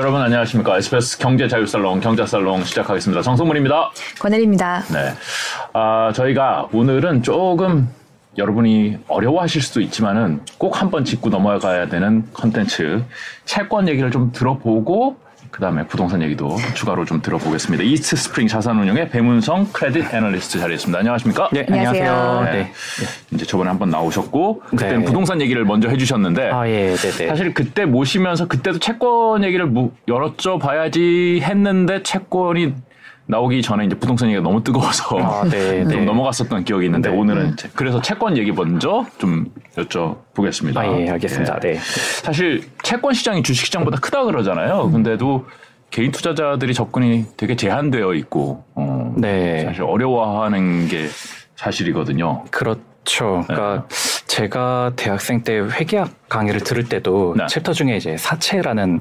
여러분 안녕하십니까. SBS 경제자유살롱 경자살롱 시작하겠습니다. 정성문입니다. 권혜리입니다. 네. 아, 저희가 오늘은 조금 여러분이 어려워하실 수도 있지만은 꼭 한번 짚고 넘어가야 되는 컨텐츠 채권 얘기를 좀 들어보고 그 다음에 부동산 얘기도 추가로 좀 들어보겠습니다. 이스트 스프링 자산운용의 배문성 크레딧 애널리스트 자리했습니다. 안녕하십니까? 네, 안녕하세요. 네. 네. 이제 저번에 한 번 나오셨고 그때는 네. 부동산 얘기를 먼저 해주셨는데 아, 예, 네, 네. 사실 그때 모시면서 그때도 채권 얘기를 무- 여쭤 봐야지 했는데 채권이 나오기 전에 이제 부동산 얘기가 너무 뜨거워서 아, 네, 좀 네. 넘어갔었던 기억이 있는데 네. 오늘은 그래서 채권 얘기 먼저 좀 여쭤보겠습니다. 아, 예, 알겠습니다. 예. 네. 사실 채권 시장이 주식 시장보다 크다 그러잖아요. 근데도 개인 투자자들이 접근이 되게 제한되어 있고 어, 네. 사실 어려워하는 게 사실이거든요. 그렇죠. 그러니까 제가 대학생 때 회계학 강의를 들을 때도 네. 챕터 중에 이제 사채라는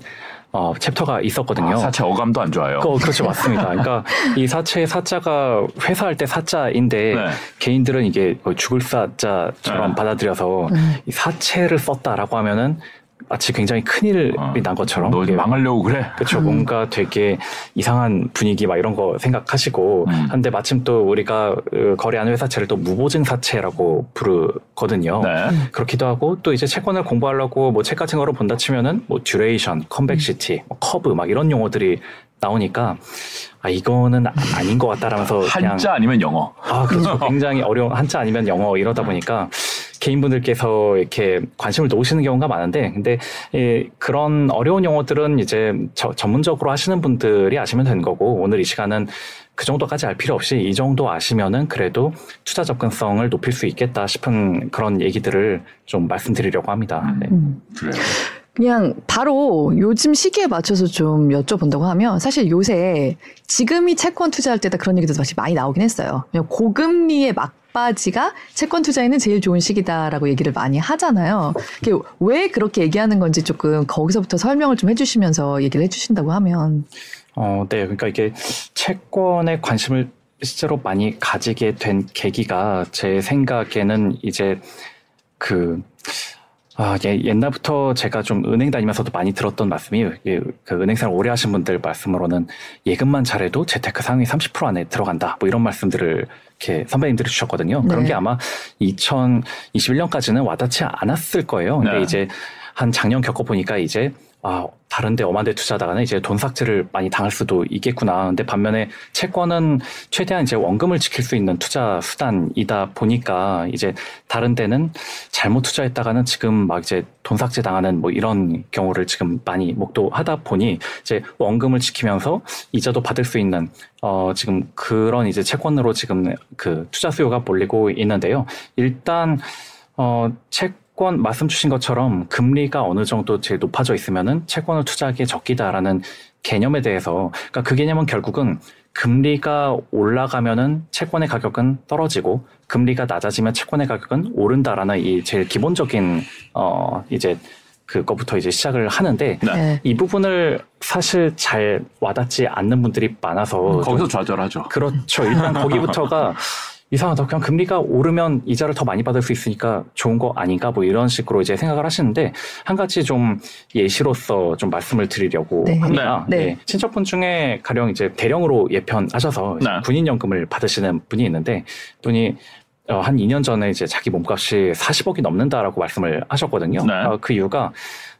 어, 챕터가 있었거든요. 아, 사채 어감도 안 좋아요. 어, 그렇죠. 맞습니다. 그러니까 이 사채의 사자가 회사할 때 사자인데 네. 개인들은 이게 거의 죽을 사자처럼 네. 받아들여서 이 사채를 썼다라고 하면은 마치 굉장히 큰일이 어, 난 것처럼 너 망하려고 그래. 그렇죠. 뭔가 되게 이상한 분위기 막 이런 거 생각하시고 음. 한데 마침 또 우리가 어, 거래하는 회사채를 또 무보증 사채라고 부르거든요. 네. 그렇기도 하고 또 이제 채권을 공부하려고 뭐 책 같은 거로 본다 치면은 뭐 duration, convexity, 뭐 커브 막 이런 용어들이 나오니까 아 이거는 아- 아닌 것 같다라면서 그냥 한자 아니면 영어. 아 그렇죠. 굉장히 어려운 한자 아니면 영어 이러다 보니까 개인분들께서 이렇게 관심을 놓으시는 경우가 많은데 근데 예, 그런 어려운 용어들은 이제 저- 전문적으로 하시는 분들이 아시면 되는 거고 오늘 이 시간은 그 정도까지 알 필요 없이 이 정도 아시면은 그래도 투자 접근성을 높일 수 있겠다 싶은 그런 얘기들을 좀 말씀드리려고 합니다. 네. 음. 그래요. 그냥 바로 요즘 시기에 맞춰서 좀 여쭤본다고 하면 사실 요새 지금이 채권 투자할 때다 그런 얘기도 사실 많이 나오긴 했어요. 그냥 고금리의 막바지가 채권 투자에는 제일 좋은 시기다라고 얘기를 많이 하잖아요. 왜 그렇게 얘기하는 건지 조금 거기서부터 설명을 좀 해주시면서 얘기를 해주신다고 하면 어, 네. 그러니까 이게 채권에 관심을 실제로 많이 가지게 된 계기가 제 생각에는 이제 그, 아, 예, 옛날부터 제가 좀 은행 다니면서도 많이 들었던 말씀이 예, 그 은행생활 오래 하신 분들 말씀으로는 예금만 잘해도 재테크 상위 30% 안에 들어간다. 뭐 이런 말씀들을 이렇게 선배님들이 주셨거든요. 그런 네. 게 아마 2021년까지는 와닿지 않았을 거예요. 근데 네. 이제 한 작년 겪어보니까 이제 아, 다른데 엄한데 투자하다가는 이제 돈 삭제를 많이 당할 수도 있겠구나. 근데 반면에 채권은 최대한 이제 원금을 지킬 수 있는 투자 수단이다 보니까 이제 다른 데는 잘못 투자했다가는 지금 막 이제 돈 삭제 당하는 뭐 이런 경우를 지금 많이 목도하다 보니 이제 원금을 지키면서 이자도 받을 수 있는 어 지금 그런 이제 채권으로 지금 그 투자 수요가 몰리고 있는데요. 일단 어, 채권 말씀 주신 것처럼 금리가 어느 정도 제일 높아져 있으면은 채권을 투자하기에 적기다라는 개념에 대해서 그러니까 그 개념은 결국은 금리가 올라가면은 채권의 가격은 떨어지고 금리가 낮아지면 채권의 가격은 오른다라는 이 제일 기본적인 어 이제 그거부터 이제 시작을 하는데 네. 네. 이 부분을 사실 잘 와닿지 않는 분들이 많아서 좀 거기서 좌절하죠. 그렇죠. 일단 거기부터가 이상하다. 그냥 금리가 오르면 이자를 더 많이 받을 수 있으니까 좋은 거 아닌가? 뭐 이런 식으로 이제 생각을 하시는데 한 가지 좀 예시로서 좀 말씀을 드리려고 네. 합니다. 네. 네. 친척분 중에 가령 이제 대령으로 예편하셔서 네. 군인연금을 받으시는 분이 있는데 분이 어, 한 2년 전에 이제 자기 몸값이 40억이 넘는다라고 말씀을 하셨거든요. 네. 어, 그 이유가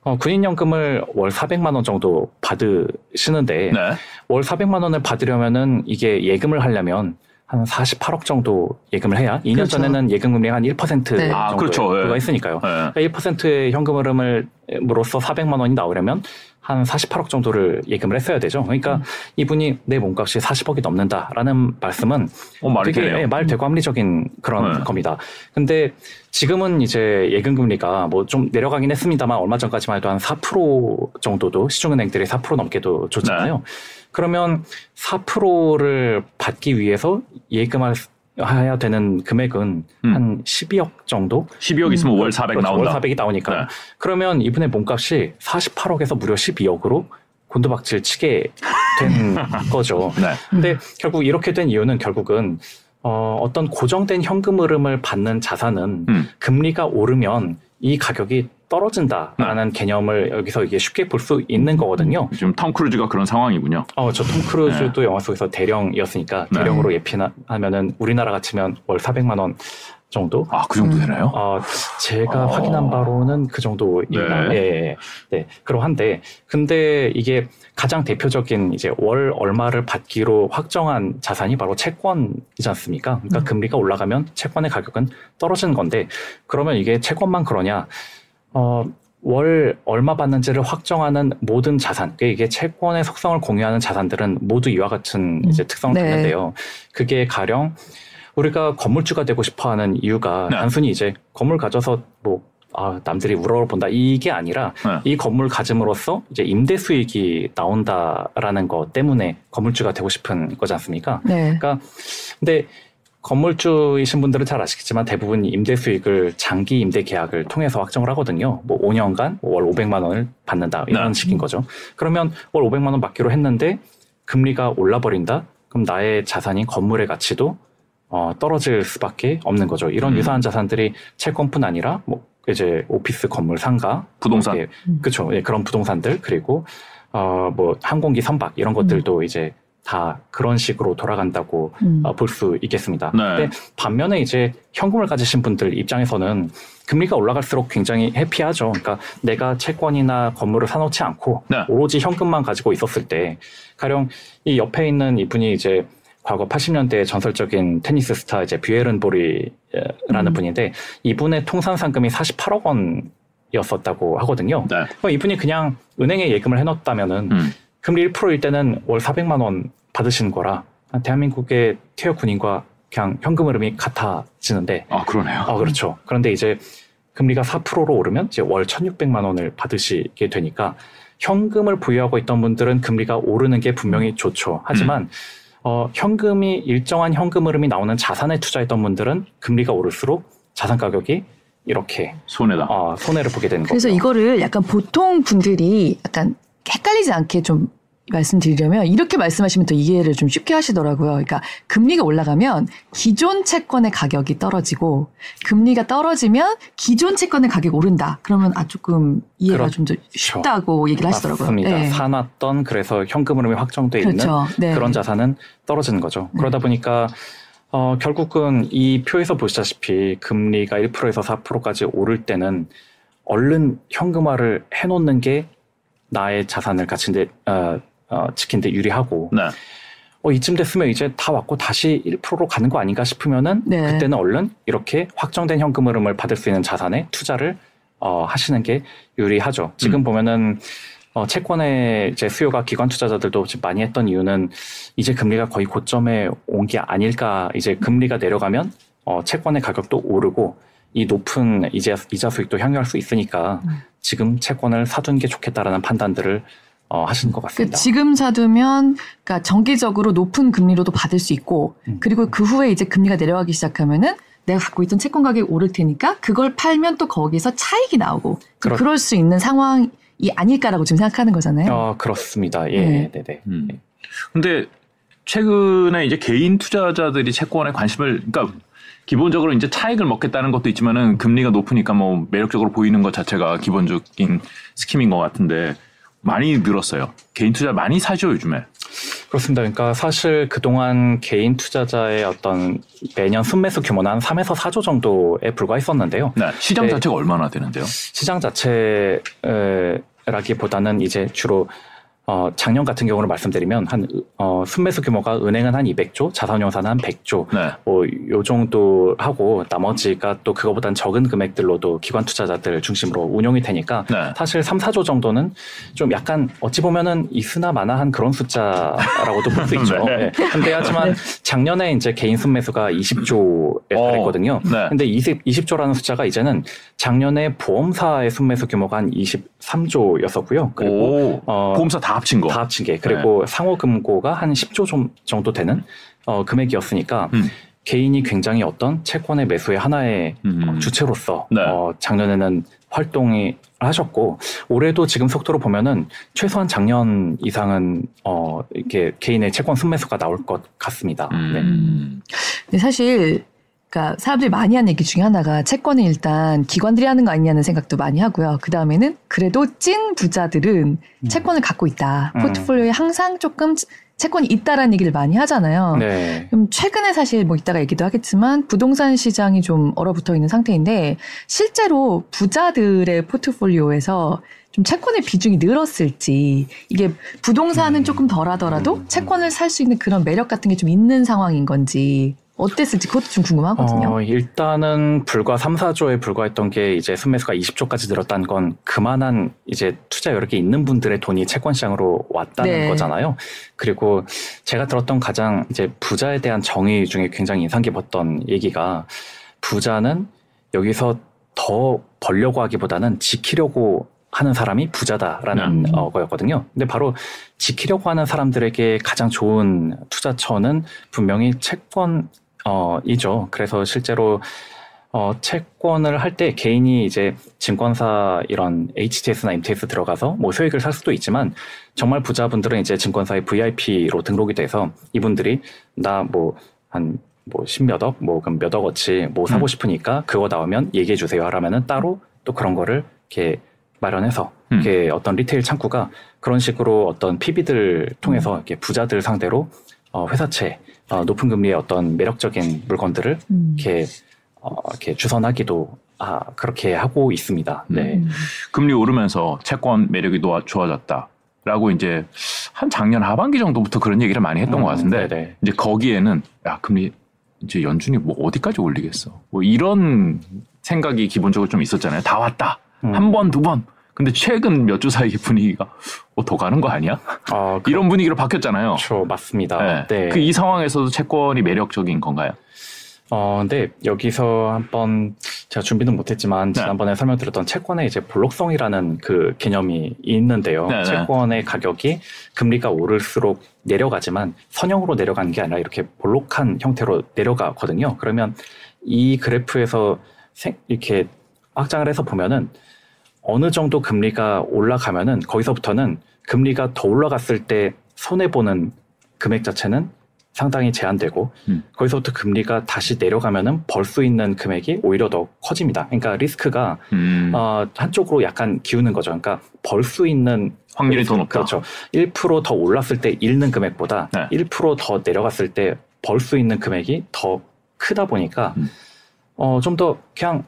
어, 군인연금을 월 400만 원 정도 받으시는데 네. 월 400만 원을 받으려면은 이게 예금을 하려면 한 48억 정도 예금을 해야 2년 그렇죠. 전에는 예금 금리가 한 1% 네. 아, 정도 그렇죠. 예. 가 있으니까요. 네. 1%의 현금 흐름을로써 400만 원이 나오려면 한 48억 정도를 예금을 했어야 되죠. 그러니까 음. 이분이 내 몸값이 40억이 넘는다라는 말씀은 어, 말이 되게 되네요. 예, 말 되고 합리적인 그런 네. 겁니다. 근데 지금은 이제 예금 금리가 뭐 좀 내려가긴 했습니다만 얼마 전까지만 해도 한 4% 정도도 시중은행들이 4% 넘게도 줬잖아요. 네. 그러면 4%를 받기 위해서 예금할 해야 되는 금액은 음. 한 12억 정도 12억 있으면 월400 그렇죠. 나온다. 월 400이 나오니까 네. 그러면 이분의 몸값이 48억에서 무려 12억으로 곤두박질 치게 된 거죠. 네. 근데 결국 이렇게 된 이유는 결국은 어, 어떤 고정된 현금 흐름을 받는 자산은 음. 금리가 오르면 이 가격이 떨어진다라는 개념을 여기서 이게 쉽게 볼 수 있는 거거든요. 지금 톰 크루즈가 그런 상황이군요. 어, 저 톰 크루즈도 영화 속에서 대령이었으니까 네. 대령으로 예편하면은 우리나라 치면 월 400만 원 정도. 아, 그 정도 음. 되나요? 어, 제가 어. 확인한 바로는 그 정도입니다. 네. 예, 예, 네. 그러한데, 근데 이게 가장 대표적인 이제 월 얼마를 받기로 확정한 자산이 바로 채권이지 않습니까? 그러니까 음. 금리가 올라가면 채권의 가격은 떨어지는 건데, 그러면 이게 채권만 그러냐? 어, 월 얼마 받는지를 확정하는 모든 자산, 그러니까 이게 채권의 속성을 공유하는 자산들은 모두 이와 같은 이제 특성을 네. 갖는데요. 그게 가령 우리가 건물주가 되고 싶어하는 이유가 네. 단순히 이제 건물 가져서 뭐 아, 남들이 우러러본다 이게 아니라 네. 이 건물 가짐으로써 이제 임대 수익이 나온다라는 것 때문에 건물주가 되고 싶은 거지 않습니까? 네. 그러니까 근데 건물주이신 분들은 잘 아시겠지만 대부분 임대 수익을 장기 임대 계약을 통해서 확정을 하거든요. 뭐 5년간 월 500만 원을 받는다 이런 네. 식인 거죠. 그러면 월 500만 원 받기로 했는데 금리가 올라 버린다. 그럼 나의 자산인 건물의 가치도 어, 떨어질 수밖에 없는 거죠. 이런 음. 유사한 자산들이 채권뿐 아니라 뭐 이제 오피스 건물 상가, 부동산. 이렇게 음. 그렇죠. 예, 그런 부동산들 그리고 어, 뭐 항공기 선박 이런 것들도 이제 다 그런 식으로 돌아간다고 음. 어, 볼수 있겠습니다. 네. 근데 반면에 이제 현금을 가지신 분들 입장에서는 금리가 올라갈수록 굉장히 해피하죠. 그러니까 내가 채권이나 건물을 사놓지 않고 네. 오로지 현금만 가지고 있었을 때 가령 이 옆에 있는 이분이 이제 과거 80년대 전설적인 테니스 스타 이제 비에른 보리라는 음. 분인데 이분의 통산 상금이 48억 원 이었었다고 하거든요. 네. 그럼 이분이 그냥 은행에 예금을 해놓았다면은 음. 금리 1%일 때는 월 400만 원 받으시는 거라 대한민국의 퇴역 군인과 그냥 현금 흐름이 같아지는데 아, 그러네요. 아 그렇죠. 그런데 이제 금리가 4%로 오르면 이제 월 1,600만 원을 받으시게 되니까 현금을 보유하고 있던 분들은 금리가 오르는 게 분명히 좋죠. 하지만 어, 현금이 일정한 현금 흐름이 나오는 자산에 투자했던 분들은 금리가 오를수록 자산 가격이 이렇게 손해다. 어, 손해를 보게 되는 거죠. 그래서 이거를 약간 보통 분들이 약간 헷갈리지 않게 좀 말씀드리려면 이렇게 말씀하시면 더 이해를 좀 쉽게 하시더라고요. 그러니까 금리가 올라가면 기존 채권의 가격이 떨어지고 금리가 떨어지면 기존 채권의 가격이 오른다. 그러면 아 조금 이해가 그렇죠. 좀더 쉽다고 얘기를 하시더라고요. 맞습니다. 네. 사놨던 그래서 현금 흐름이 확정돼 있는 그렇죠. 네. 그런 자산은 떨어지는 거죠. 네. 그러다 보니까 어, 결국은 이 표에서 보시다시피 금리가 1%에서 4%까지 오를 때는 얼른 현금화를 해놓는 게 나의 자산을 가친데 어, 어, 지킨데 유리하고 네. 어, 이쯤 됐으면 이제 다 왔고 다시 1%로 가는 거 아닌가 싶으면은 네. 그때는 얼른 이렇게 확정된 현금 흐름을 받을 수 있는 자산에 투자를 어, 하시는 게 유리하죠. 지금 음. 보면은 어, 채권의 이제 수요가 기관 투자자들도 지금 많이 했던 이유는 이제 금리가 거의 고점에 온 게 아닐까. 이제 금리가 내려가면 어, 채권의 가격도 오르고 이 높은 이자, 이자 수익도 향유할 수 있으니까 음. 지금 채권을 사둔 게 좋겠다라는 판단들을 어, 하시는 것그 같습니다. 지금 사두면 그러니까 정기적으로 높은 금리로도 받을 수 있고 음. 그리고 그 후에 이제 금리가 내려가기 시작하면은 내가 갖고 있던 채권 가격이 오를 테니까 그걸 팔면 또 거기서 차익이 나오고 그렇- 그럴 수 있는 상황이 아닐까라고 지금 생각하는 거잖아요. 어, 그렇습니다. 예, 네. 네, 네. 음. 근데 최근에 이제 개인 투자자들이 채권에 관심을 그러니까 기본적으로 이제 차익을 먹겠다는 것도 있지만은 금리가 높으니까 뭐 매력적으로 보이는 것 자체가 기본적인 스킴인 것 같은데 많이 늘었어요. 개인 투자 많이 사죠 요즘에. 그렇습니다. 그러니까 사실 그동안 개인 투자자의 어떤 매년 순매수 규모는 한 3에서 4조 정도에 불과했었는데요. 네. 시장 네. 자체가 얼마나 되는데요? 시장 자체라기보다는 이제 주로 어, 작년 같은 경우를 말씀드리면 한 어, 순매수 규모가 은행은 한 200조, 자산운용사는 한 100조, 네. 뭐요 정도 하고 나머지가 또 그거보단 적은 금액들로도 기관 투자자들 중심으로 운용이 되니까 네. 사실 3, 4조 정도는 좀 약간 어찌 보면은 있으나 마나한 그런 숫자라고도 볼 수 있죠. 네. 네. 근데 하지만 작년에 이제 개인 순매수가 20조에 어. 달했거든요. 네. 근데 20, 20조라는 숫자가 이제는 작년에 보험사의 순매수 규모가 한 23조였었고요. 그리고 오. 어, 보험사 다 합친 거. 다 합친 게 그리고 상호금고가 한 10조 좀 정도 되는 어, 금액이었으니까 음. 개인이 굉장히 어떤 채권의 매수의 하나의 음. 어, 주체로서 네. 어, 작년에는 활동이 하셨고 올해도 지금 속도로 보면은 최소한 작년 이상은 어 이렇게 개인의 채권 순매수가 나올 것 같습니다. 음. 네. 음. 근데 사실 그러니까 사람들이 많이 하는 얘기 중에 하나가 채권은 일단 기관들이 하는 거 아니냐는 생각도 많이 하고요. 그 다음에는 그래도 찐 부자들은 채권을 갖고 있다. 음. 포트폴리오에 항상 조금 채권이 있다라는 얘기를 많이 하잖아요. 네. 그럼 최근에 사실 뭐 이따가 얘기도 하겠지만 부동산 시장이 좀 얼어붙어 있는 상태인데 실제로 부자들의 포트폴리오에서 좀 채권의 비중이 늘었을지 이게 부동산은 조금 덜하더라도 채권을 살 수 있는 그런 매력 같은 게 좀 있는 상황인 건지 어땠을지 그것도 좀 궁금하거든요. 어, 일단은 불과 3, 4조에 불과했던 게 이제 순매수가 20조까지 늘었다는 건 그만한 이제 투자 여력이 있는 분들의 돈이 채권 시장으로 왔다는 네. 거잖아요. 그리고 제가 들었던 가장 이제 부자에 대한 정의 중에 굉장히 인상 깊었던 얘기가 부자는 여기서 더 벌려고 하기보다는 지키려고 하는 사람이 부자다라는 음. 어, 거였거든요. 근데 바로 지키려고 하는 사람들에게 가장 좋은 투자처는 분명히 채권 어, 이죠. 그래서 실제로 어, 채권을 할 때 개인이 이제 증권사 이런 HTS나 MTS 들어가서 뭐 소액을 살 수도 있지만 정말 부자분들은 이제 증권사의 VIP로 등록이 돼서 이분들이 나 뭐 한 뭐 십몇억 뭐 그럼 몇억 어치 뭐 사고 음. 싶으니까 그거 나오면 얘기해 주세요 하라면은 따로 또 그런 거를 이렇게 마련해서 음. 이렇게 어떤 리테일 창구가 그런 식으로 어떤 PB들 통해서 이렇게 부자들 상대로 어, 회사채 어, 높은 금리의 어떤 매력적인 물건들을 음. 이렇게 어, 이렇게 주선하기도 아 그렇게 하고 있습니다. 네. 음. 금리 오르면서 채권 매력이 노아- 좋아졌다 라고 이제 한 작년 하반기 정도부터 그런 얘기를 많이 했던 음, 것 같은데 네네. 이제 거기에는 야 금리 이제 연준이 뭐 어디까지 올리겠어 뭐 이런 생각이 기본적으로 좀 있었잖아요 다 왔다 음. 한번 두번 근데 최근 몇 주 사이 분위기가 어, 더 가는 거 아니야 어, 이런 분위기로 바뀌었잖아요 그렇죠, 맞습니다. 네. 네. 그 이 상황에서도 채권이 매력적인 건가요 어, 근데 여기서 한번 제가 준비는 못했지만 네. 지난번에 설명드렸던 채권의 이제 볼록성이라는 그 개념이 있는데요. 네, 네. 채권의 가격이 금리가 오를수록 내려가지만 선형으로 내려가는 게 아니라 이렇게 볼록한 형태로 내려가거든요. 그러면 이 그래프에서 생- 이렇게 확장을 해서 보면은 어느 정도 금리가 올라가면은 거기서부터는 금리가 더 올라갔을 때 손해 보는 금액 자체는 상당히 제한되고 음. 거기서부터 금리가 다시 내려가면은 벌 수 있는 금액이 오히려 더 커집니다. 그러니까 리스크가 음, 어, 한쪽으로 약간 기우는 거죠. 그러니까 벌 수 있는 확률이 더 높다 그렇죠. 1%더 올랐을 때 잃는 금액보다 네. 1%더 내려갔을 때 벌 수 있는 금액이 더 크다 보니까 음. 어, 좀 더 그냥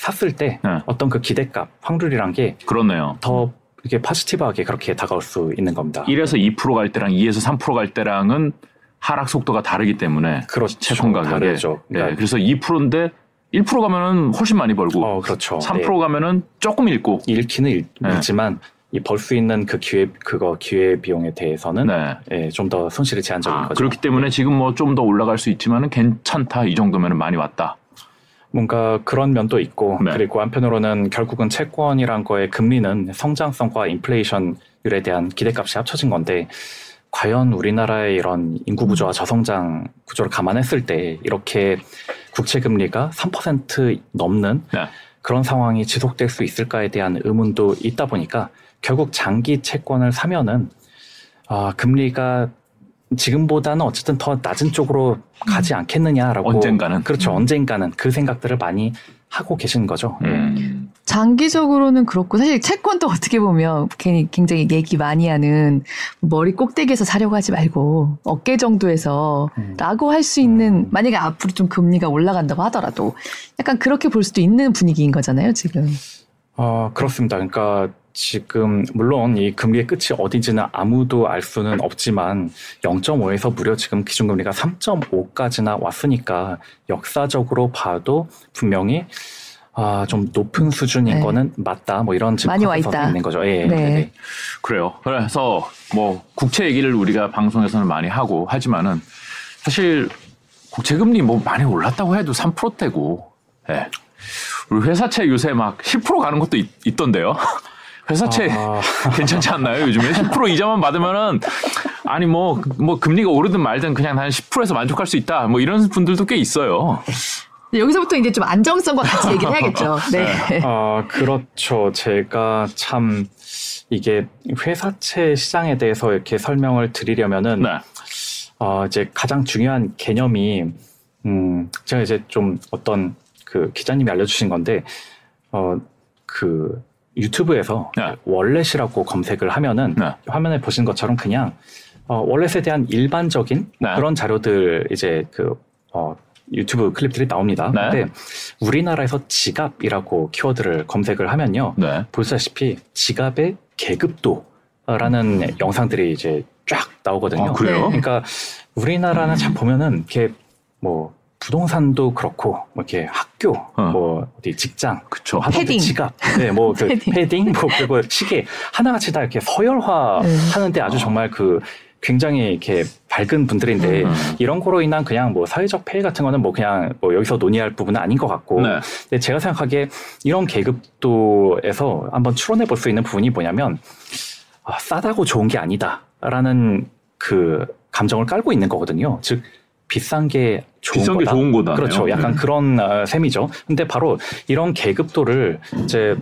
샀을 때 네. 어떤 그 기대값, 확률이란 게 그렇네요 더 이렇게 파지티브하게 그렇게 다가올 수 있는 겁니다. 1에서 2%갈 때랑 2에서 3%갈 때랑은 하락 속도가 다르기 때문에 그렇죠. 채권 가격에 다르죠. 네, 그러니까 그래서 2%인데 1% 가면은 훨씬 많이 벌고 어, 그렇죠. 3% 가면은 조금 잃고 네. 잃기는 잃, 네. 잃지만 이 벌 수 있는 그 기회 그거 기회 비용에 대해서는 네. 예, 좀 더 손실이 제한적인 아, 거죠. 그렇기 때문에 지금 뭐 좀 더 올라갈 수 있지만은 괜찮다 이 정도면은 많이 왔다. 뭔가 그런 면도 있고 네. 그리고 한편으로는 결국은 채권이란 거의 금리는 성장성과 인플레이션율에 대한 기대값이 합쳐진 건데 과연 우리나라의 이런 인구 구조와 저성장 구조를 감안했을 때 이렇게 국채 금리가 3% 넘는 네. 그런 상황이 지속될 수 있을까에 대한 의문도 있다 보니까 결국 장기 채권을 사면은 아, 금리가 지금보다는 어쨌든 더 낮은 쪽으로 가지 않겠느냐라고 언젠가는. 그렇죠 음. 언젠가는 그 생각들을 많이 하고 계신 거죠. 예. 음. 장기적으로는 그렇고 사실 채권도 어떻게 보면 괜히 굉장히 얘기 많이 하는 머리 꼭대기에서 사려고 하지 말고 어깨 정도에서 음. 라고 할수 있는 만약에 앞으로 좀 금리가 올라간다고 하더라도 약간 그렇게 볼 수도 있는 분위기인 거잖아요 지금. 어, 그렇습니다. 그러니까 지금 물론 이 금리의 끝이 어딘지는 아무도 알 수는 없지만 0.5에서 무려 지금 기준금리가 3.5까지나 왔으니까 역사적으로 봐도 분명히 아, 좀 높은 수준인 네. 거는 맞다. 뭐 이런 많이 와 있다. 있는 거죠. 예. 네. 네네. 그래요. 그래서 뭐 국채 얘기를 우리가 방송에서는 많이 하고 하지만은 사실 국채 금리 뭐 많이 올랐다고 해도 3%대고. 예. 우리 회사채 요새 막 10% 가는 것도 있, 있던데요. 회사채 아, 괜찮지 않나요? 요즘에 10% 이자만 받으면은 아니 뭐뭐 금리가 오르든 말든 그냥 한 10%에서 만족할 수 있다. 뭐 이런 분들도 꽤 있어요. 여기서부터 이제 좀 안정성과 같이 얘기를 해야겠죠. 네. 아, 그렇죠. 제가 참 이게 회사채 시장에 대해서 이렇게 설명을 드리려면은 네. 어, 이제 가장 중요한 개념이 음, 제가 이제 좀 어떤 그 기자님이 알려주신 건데, 어, 그 유튜브에서 네. 월렛이라고 검색을 하면은 네. 화면에 보신 것처럼 그냥 어, 월렛에 대한 일반적인 네. 그런 자료들 이제 그 어, 유튜브 클립들이 나옵니다. 네. 근데 우리나라에서 지갑이라고 키워드를 검색을 하면요. 네. 보시다시피 지갑의 계급도라는 영상들이 이제 쫙 나오거든요. 아, 그래요? 그러니까 우리나라는 참 보면은 이렇게 뭐 부동산도 그렇고 뭐 이렇게 학 교, 어. 뭐 어디 직장, 그쵸. 하다못해 패딩. 지갑, 네, 뭐 그 패딩. 패딩, 뭐 그리고 시계 하나같이 다 이렇게 네. 서열화하는데 아주 정말 그 굉장히 이렇게 밝은 분들인데 음. 이런 거로 인한 그냥 뭐 사회적 폐해 같은 거는 뭐 그냥 뭐 여기서 논의할 부분은 아닌 것 같고 네. 근데 제가 생각하기에 이런 계급도에서 한번 추론해 볼 수 있는 부분이 뭐냐면 아, 싸다고 좋은 게 아니다라는 그 감정을 깔고 있는 거거든요. 즉 비싼 게 비싼 게 거다. 좋은 거다. 그렇죠. 약간 그런 어, 셈이죠. 근데 바로 이런 계급도를 이제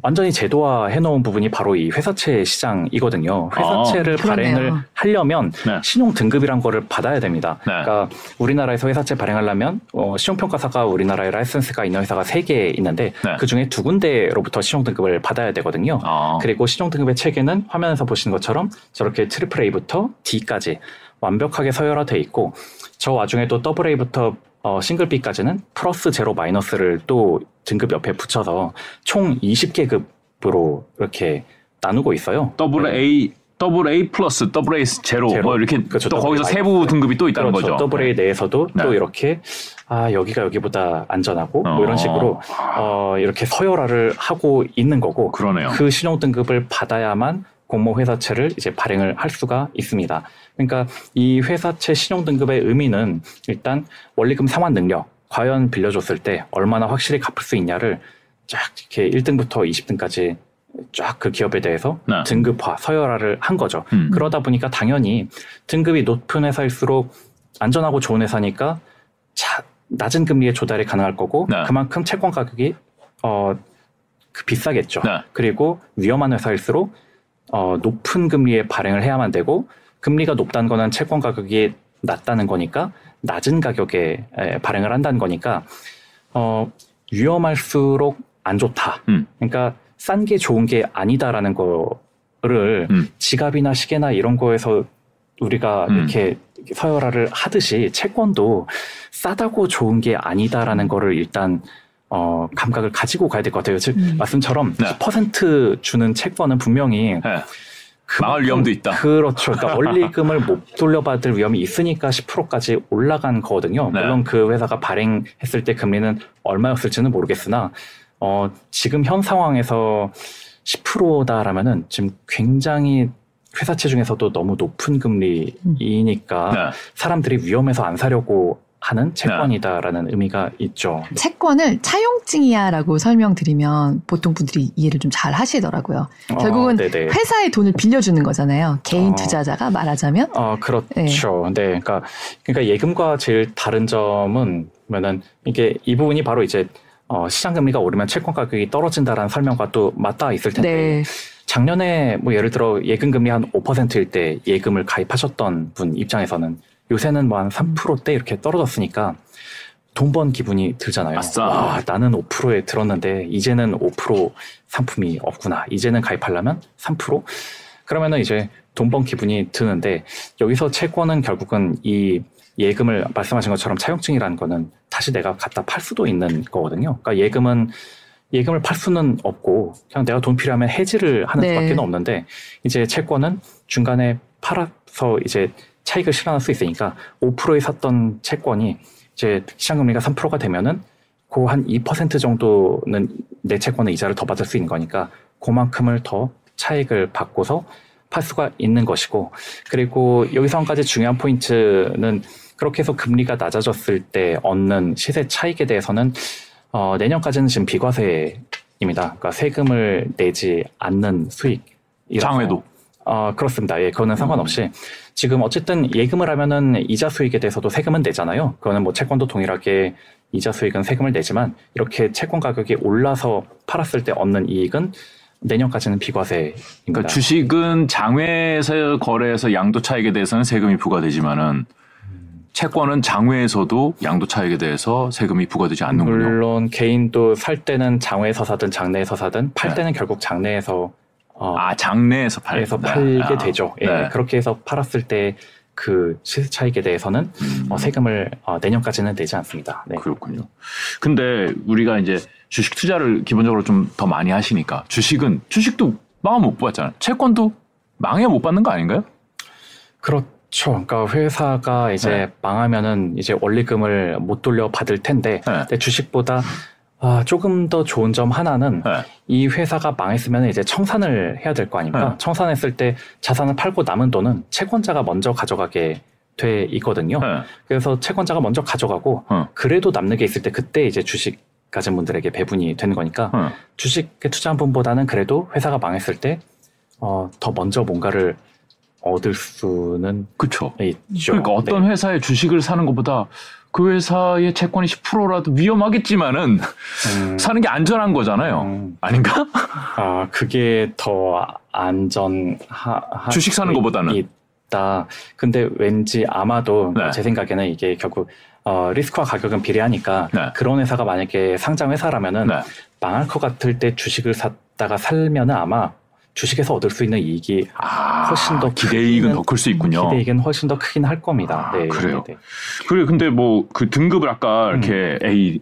완전히 제도화 해놓은 부분이 바로 이 회사채 시장이거든요. 회사채를 아. 발행을 하려면 네. 신용 등급이란 거를 받아야 됩니다. 네. 그러니까 우리나라에서 회사채 발행하려면 어, 신용평가사가 우리나라에 라이센스가 있는 회사가 세 개 있는데 네. 그 중에 두 군데로부터 신용 등급을 받아야 되거든요. 아. 그리고 신용 등급의 체계는 화면에서 보시는 것처럼 저렇게 triple A부터 D까지 완벽하게 서열화돼 있고 저 와중에 또 double A부터 어, single B까지는 플러스 제로 마이너스를 또 등급 옆에 붙여서 총 20계급으로 이렇게 나누고 있어요. 더블 네. A double A 플러스 double A 제로, 제로. 뭐 이렇게 그렇죠. 또 거기서 세부. 등급이 또 있다는 그렇죠. 거죠. double A 내에서도 네. 또 이렇게 아 여기가 여기보다 안전하고 뭐 이런 어. 식으로 어, 이렇게 서열화를 하고 있는 거고 그러네요. 그 신용 등급을 받아야만 공모 회사채를 이제 발행을 할 수가 있습니다. 그러니까 이 회사채 신용 등급의 의미는 일단 원리금 상환 능력, 과연 빌려줬을 때 얼마나 확실히 갚을 수 있냐를 쫙 이렇게 1등부터 20등까지 쫙 그 기업에 대해서 네. 등급화, 서열화를 한 거죠. 음. 그러다 보니까 당연히 등급이 높은 회사일수록 안전하고 좋은 회사니까 자, 낮은 금리의 조달이 가능할 거고 네. 그만큼 채권 가격이 어, 그 비싸겠죠. 네. 그리고 위험한 회사일수록 어, 높은 금리에 발행을 해야만 되고 금리가 높다는 거는 채권 가격이 낮다는 거니까 낮은 가격에 에, 발행을 한다는 거니까 어, 위험할수록 안 좋다. 음. 그러니까 싼 게 좋은 게 아니다라는 거를 음. 지갑이나 시계나 이런 거에서 우리가 음. 이렇게 서열화를 하듯이 채권도 싸다고 좋은 게 아니다라는 거를 일단 어, 감각을 가지고 가야 될 것 같아요. 즉 음. 말씀처럼 네. 10% 주는 채권은 분명히 네. 망할 위험도 있다. 그렇죠. 그러니까 원리금을 못 돌려받을 위험이 있으니까 10%까지 올라간 거거든요. 네. 물론 그 회사가 발행했을 때 금리는 얼마였을지는 모르겠으나 어, 지금 현 상황에서 10%다라면은 지금 굉장히 회사채 중에서도 너무 높은 금리이니까 네. 사람들이 위험해서 안 사려고 하는 채권이다라는 의미가 있죠. 채권을 차용증이야라고 설명드리면 보통 분들이 이해를 좀 잘 하시더라고요. 결국은 어, 네네. 회사에 돈을 빌려주는 거잖아요. 개인 어. 투자자가 말하자면. 어, 그렇죠. 네. 그러니까, 그러니까 예금과 제일 다른 점은, 뭐냐면, 이게 이 부분이 바로 이제, 어, 시장 금리가 오르면 채권 가격이 떨어진다라는 설명과 또 맞닿아 있을 텐데, 네. 작년에 뭐 예를 들어 예금 금리 한 5%일 때 예금을 가입하셨던 분 입장에서는 요새는 뭐 한 3%대 이렇게 떨어졌으니까 돈 번 기분이 들잖아요. 아싸. 와, 나는 5%에 들었는데 이제는 5% 상품이 없구나. 이제는 가입하려면 3%? 그러면은 이제 돈 번 기분이 드는데 여기서 채권은 결국은 이 예금을 말씀하신 것처럼 차용증이라는 거는 다시 내가 갖다 팔 수도 있는 거거든요. 그러니까 예금은 예금을 팔 수는 없고 그냥 내가 돈 필요하면 해지를 하는 네. 수밖에 없는데 이제 채권은 중간에 팔아서 이제 차익을 실현할 수 있으니까 5%에 샀던 채권이 이제 시장금리가 3%가 되면은 그 한 2% 정도는 내 채권의 이자를 더 받을 수 있는 거니까 그만큼을 더 차익을 받고서 팔 수가 있는 것이고 그리고 여기서 한 가지 중요한 포인트는 그렇게 해서 금리가 낮아졌을 때 얻는 시세 차익에 대해서는 어, 내년까지는 지금 비과세입니다. 그러니까 세금을 내지 않는 수익. 장외도. 어, 그렇습니다. 예, 그거는 상관없이 지금 어쨌든 예금을 하면은 이자 수익에 대해서도 세금은 내잖아요. 그거는 뭐 채권도 동일하게 이자 수익은 세금을 내지만 이렇게 채권 가격이 올라서 팔았을 때 얻는 이익은 내년까지는 비과세입니다. 그러니까 주식은 장외에서 거래해서 양도 차익에 대해서는 세금이 부과되지만은 채권은 장외에서도 양도 차익에 대해서 세금이 부과되지 않는군요. 물론 개인도 살 때는 장외에서 사든 장내에서 사든 팔 네. 때는 결국 장내에서 어, 아 장내에서 팔 에서 팔게 아, 되죠. 예, 네. 그렇게 해서 팔았을 때 그 시세 차익에 대해서는 음, 어, 세금을 어, 내년까지는 내지 않습니다. 네. 그렇군요. 근데 우리가 이제 주식 투자를 기본적으로 좀 더 많이 하시니까 주식은 주식도 망하 못 받잖아요. 채권도 망해 못 받는 거 아닌가요? 그렇죠. 그러니까 회사가 이제 네. 망하면은 이제 원리금을 못 돌려 받을 텐데 네. 근데 주식보다 아, 조금 더 좋은 점 하나는 네. 이 회사가 망했으면 이제 청산을 해야 될 거 아닙니까? 네. 청산했을 때 자산을 팔고 남은 돈은 채권자가 먼저 가져가게 돼 있거든요. 네. 그래서 채권자가 먼저 가져가고 어. 그래도 남는 게 있을 때 그때 이제 주식 가진 분들에게 배분이 되는 거니까 어. 주식에 투자한 분보다는 그래도 회사가 망했을 때 어, 더 먼저 뭔가를 얻을 수는 그렇죠. 있죠. 그러니까 어떤 네. 회사의 주식을 사는 것보다 그 회사의 채권이 10%라도 위험하겠지만은 음, 사는 게 안전한 거잖아요. 음, 아닌가? 아 그게 더 안전하 주식 사는 것보다는. 있다. 근데 왠지 아마도 네. 제 생각에는 이게 결국 어, 리스크와 가격은 비례하니까 네. 그런 회사가 만약에 상장 회사라면은 네. 망할 것 같을 때 주식을 샀다가 살면은 아마 주식에서 얻을 수 있는 이익이 아, 훨씬 더 기대이익은 크기는- 더클 수 있군요. 기대이익은 훨씬 더 크긴 할 겁니다. 아, 네, 그래요? 네, 네. 그래 근데 뭐 그 등급을 아까 음. 이렇게 A,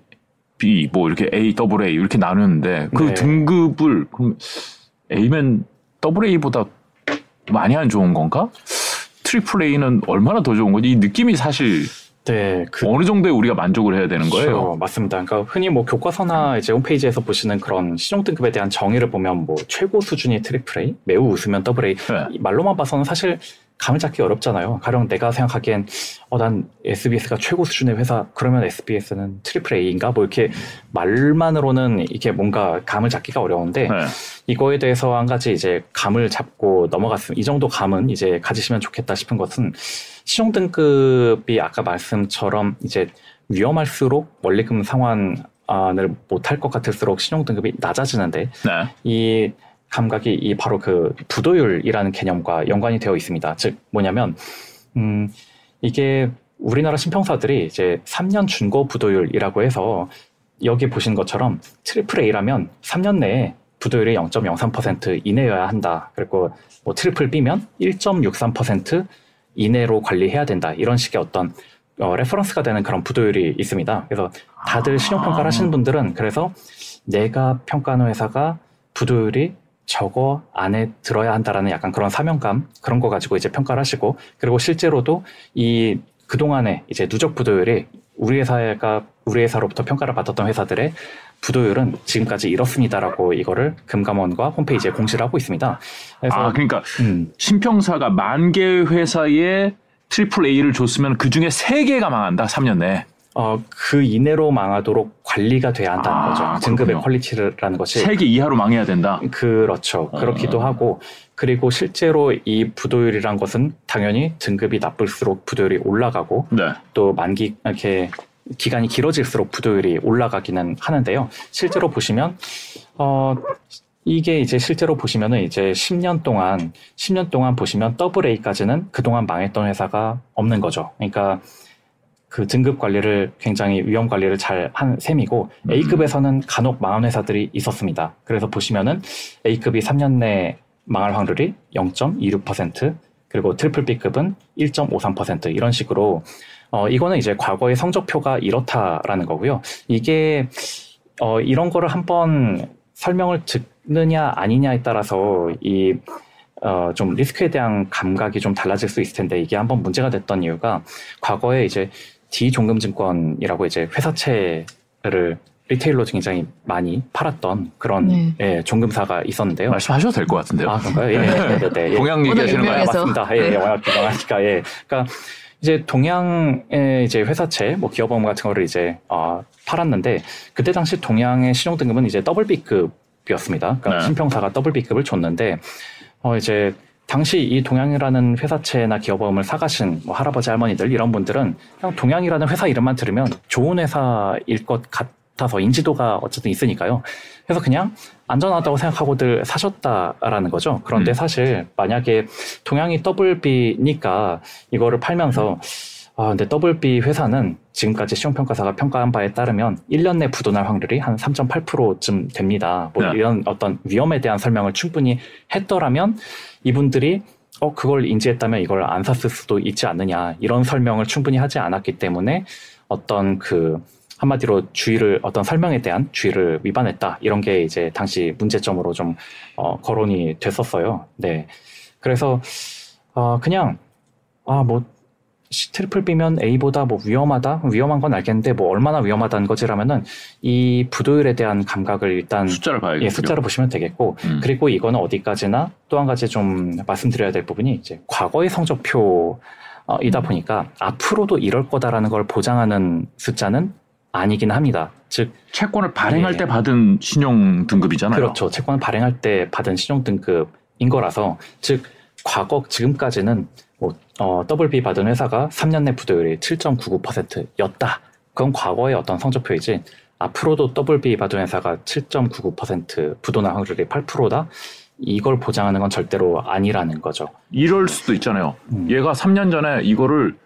B 뭐 이렇게 A, AA 이렇게 나누는데 그 네. 등급을 그럼 A면 AA보다 많이 안 좋은 건가? triple A는 얼마나 더 좋은 거지? 이 느낌이 사실 네, 그 어느 정도에 우리가 만족을 해야 되는 거예요? 그렇죠. 맞습니다. 그러니까 흔히 뭐 교과서나 이제 홈페이지에서 보시는 그런 신용 등급에 대한 정의를 보면 뭐 최고 수준이 triple A, 매우 우수면 double A. 네. 이 말로만 봐서는 사실 감을 잡기 어렵잖아요. 가령 내가 생각하기엔 어 난 SBS가 최고 수준의 회사 그러면 SBS는 triple A인가 뭐 이렇게 말만으로는 이게 뭔가 감을 잡기가 어려운데 네. 이거에 대해서 한 가지 이제 감을 잡고 넘어갔으면 이 정도 감은 이제 가지시면 좋겠다 싶은 것은 신용 등급이 아까 말씀처럼 이제 위험할수록 원리금 상환을 못할 것 같을수록 신용 등급이 낮아지는데 네. 이 감각이 이 바로 그 부도율이라는 개념과 연관이 되어 있습니다. 즉 뭐냐면 음 이게 우리나라 신평사들이 이제 3년 준고 부도율이라고 해서 여기 보시는 것처럼 triple A라면 3년 내에 부도율이 0.03% 이내여야 한다. 그리고 뭐 triple B면 1.63% 이내로 관리해야 된다. 이런 식의 어떤 어, reference가 되는 그런 부도율이 있습니다. 그래서 다들 신용평가를 하시는 분들은 그래서 내가 평가하는 회사가 부도율이 저거 안에 들어야 한다라는 약간 그런 사명감 그런 거 가지고 이제 평가를 하시고 그리고 실제로도 이 그동안에 이제 누적 부도율이 우리 회사가 우리 회사로부터 평가를 받았던 회사들의 부도율은 지금까지 이렇습니다라고 이거를 금감원과 홈페이지에 공시를 하고 있습니다. 그래서 아 그러니까 음, 신평사가 만 개의 회사에 triple A를 줬으면 그 중에 세 개가 망한다. 3년 내에. 어, 그 이내로 망하도록 관리가 돼야 한다는 아, 거죠. 등급의 그렇군요. quality라는 것이 세개 이하로 망해야 된다. 그렇죠. 어. 그렇기도 하고 그리고 실제로 이 부도율이란 것은 당연히 등급이 나쁠수록 부도율이 올라가고 네. 또 만기 이렇게 기간이 길어질수록 부도율이 올라가기는 하는데요. 실제로 보시면 어 이게 이제 실제로 보시면은 이제 10년 동안 10년 동안 보시면 더블 A까지는 그동안 망했던 회사가 없는 거죠. 그러니까 그 등급 관리를 굉장히 위험 관리를 잘 한 셈이고 음. A급에서는 간혹 망한 회사들이 있었습니다. 그래서 보시면은 A급이 3년 내에 망할 확률이 0.26% 그리고 triple B급은 1.53% 이런 식으로 어 이거는 이제 과거의 성적표가 이렇다라는 거고요. 이게 어 이런 거를 한번 설명을 듣느냐 아니냐에 따라서 이 어, 좀 리스크에 대한 감각이 좀 달라질 수 있을 텐데 이게 한번 문제가 됐던 이유가 과거에 이제 D종금증권이라고 이제 회사채를 retail로 굉장히 많이 팔았던 그런 네. 예, 종금사가 있었는데요. 말씀하셔도 될 것 같은데요. 아, 그런가요? 예, 네, 네, 네. 예. 동양 얘기하시는 거예요? 아. 맞습니다. 예, 네. 워낙 유명하니까, 예. 그러니까 이제 동양의 이제 회사채, 뭐 기업어음 같은 거를 이제 어, 팔았는데 그때 당시 동양의 신용 등급은 이제 double B급이었습니다. 그러니까 네. 신평사가 double B급을 줬는데 어 이제 당시 이 동양이라는 회사채나 기업어음을 사가신 뭐 할아버지 할머니들 이런 분들은 그냥 동양이라는 회사 이름만 들으면 좋은 회사일 것 같아서 인지도가 어쨌든 있으니까요. 그래서 그냥 안전하다고 생각하고들 사셨다라는 거죠. 그런데 음. 사실 만약에 동양이 더블 B니까 이거를 팔면서 아, 근데 WB 회사는 지금까지 시용평가사가 평가한 바에 따르면 1년 내 부도날 확률이 한 3.8%쯤 됩니다. 뭐 네. 이런 어떤 위험에 대한 설명을 충분히 했더라면 이분들이 어, 그걸 인지했다면 이걸 안 샀을 수도 있지 않느냐. 이런 설명을 충분히 하지 않았기 때문에 어떤 그 한마디로 주의를 어떤 설명에 대한 주의를 위반했다. 이런 게 이제 당시 문제점으로 좀 어, 거론이 됐었어요. 네. 그래서 어, 그냥 아, 뭐 C triple B면 A보다 뭐 위험하다? 위험한 건 알겠는데 뭐 얼마나 위험하다는 거지라면은 이 부도율에 대한 감각을 일단 숫자를 봐야겠죠. 예, 숫자로 보시면 되겠고 음. 그리고 이거는 어디까지나 또 한 가지 좀 말씀드려야 될 부분이 이제 과거의 성적표 이다 보니까 앞으로도 이럴 거다라는 걸 보장하는 숫자는 아니긴 합니다. 즉 채권을 발행할 예. 때 받은 신용 등급이잖아요. 그렇죠. 채권을 발행할 때 받은 신용 등급인 거라서 즉 과거 지금까지는 뭐 어, WB 받은 회사가 3년 내 부도율이 7.99%였다. 그건 과거의 어떤 성적표이지 앞으로도 WB 받은 회사가 7.99% 부도날 확률이 8%다. 이걸 보장하는 건 절대로 아니라는 거죠. 이럴 수도 있잖아요. 음. 얘가 3년 전에 이거를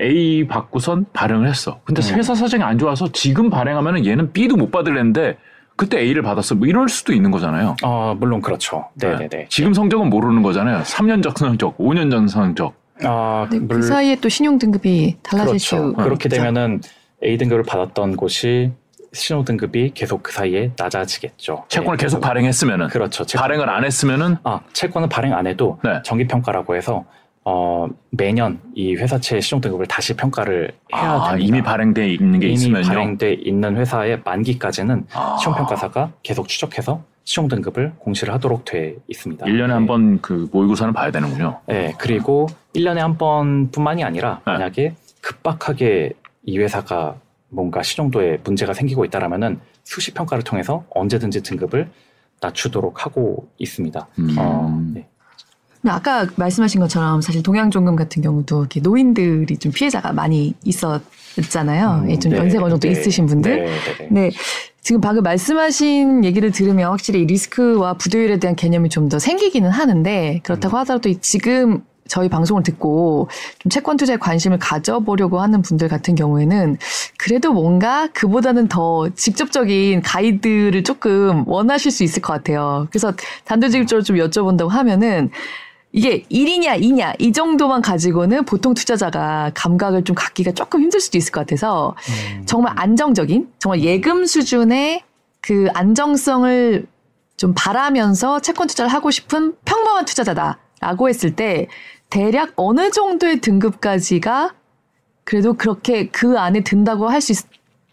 A 받고선 발행을 했어. 근데 음. 회사 사정이 안 좋아서 지금 발행하면은 얘는 B도 못 받을랬는데 그때 A를 받았어. 뭐 이럴 수도 있는 거잖아요. 어, 물론 그렇죠. 네네네. 네. 지금 성적은 모르는 거잖아요. 3년 전 성적, 5년 전 성적. 아, 근데 물- 그 사이에 또 신용 등급이 달라질 그렇죠. 수 그렇게 있죠. 되면은 A 등급을 받았던 곳이 신용 등급이 계속 그 사이에 낮아지겠죠. 채권을 네, 계속 발행했으면은 그렇죠. 채권- 발행을 안 했으면은 아, 채권을 발행 안 해도 네. 정기 평가라고 해서 어, 매년 이 회사채 신용 등급을 다시 평가를 해야 아, 됩니다. 이미 발행돼 있는 게 이미 있으면요. 발행돼 있는 회사의 만기까지는 아. 신용 평가사가 계속 추적해서 신용 등급을 공시를 하도록 돼 있습니다. 1년에 네. 한번 그 모의고사는 봐야 되는군요. 네, 그리고 1년에 한 번뿐만이 아니라 네. 만약에 급박하게 이 회사가 뭔가 신용도에 문제가 생기고 있다라면은 수시 평가를 통해서 언제든지 등급을 낮추도록 하고 있습니다. 음. 어, 네. 근데 아까 말씀하신 것처럼 사실 동양종금 같은 경우도 이렇게 노인들이 좀 피해자가 많이 있었잖아요. 음, 예, 좀 네, 연세가 어느 정도 네, 있으신 분들. 네, 네, 네. 네. 지금 방금 말씀하신 얘기를 들으면 확실히 이 리스크와 부도율에 대한 개념이 좀 더 생기기는 하는데 그렇다고 하더라도 이 지금 저희 방송을 듣고 좀 채권 투자에 관심을 가져보려고 하는 분들 같은 경우에는 그래도 뭔가 그보다는 더 직접적인 가이드를 조금 원하실 수 있을 것 같아요. 그래서 단도직입적으로 좀 여쭤본다고 하면은 이게 1이냐 2냐 이 정도만 가지고는 보통 투자자가 감각을 좀 갖기가 조금 힘들 수도 있을 것 같아서 음. 정말 안정적인 정말 예금 수준의 그 안정성을 좀 바라면서 채권 투자를 하고 싶은 평범한 투자자다라고 했을 때 대략 어느 정도의 등급까지가 그래도 그렇게 그 안에 든다고 할 수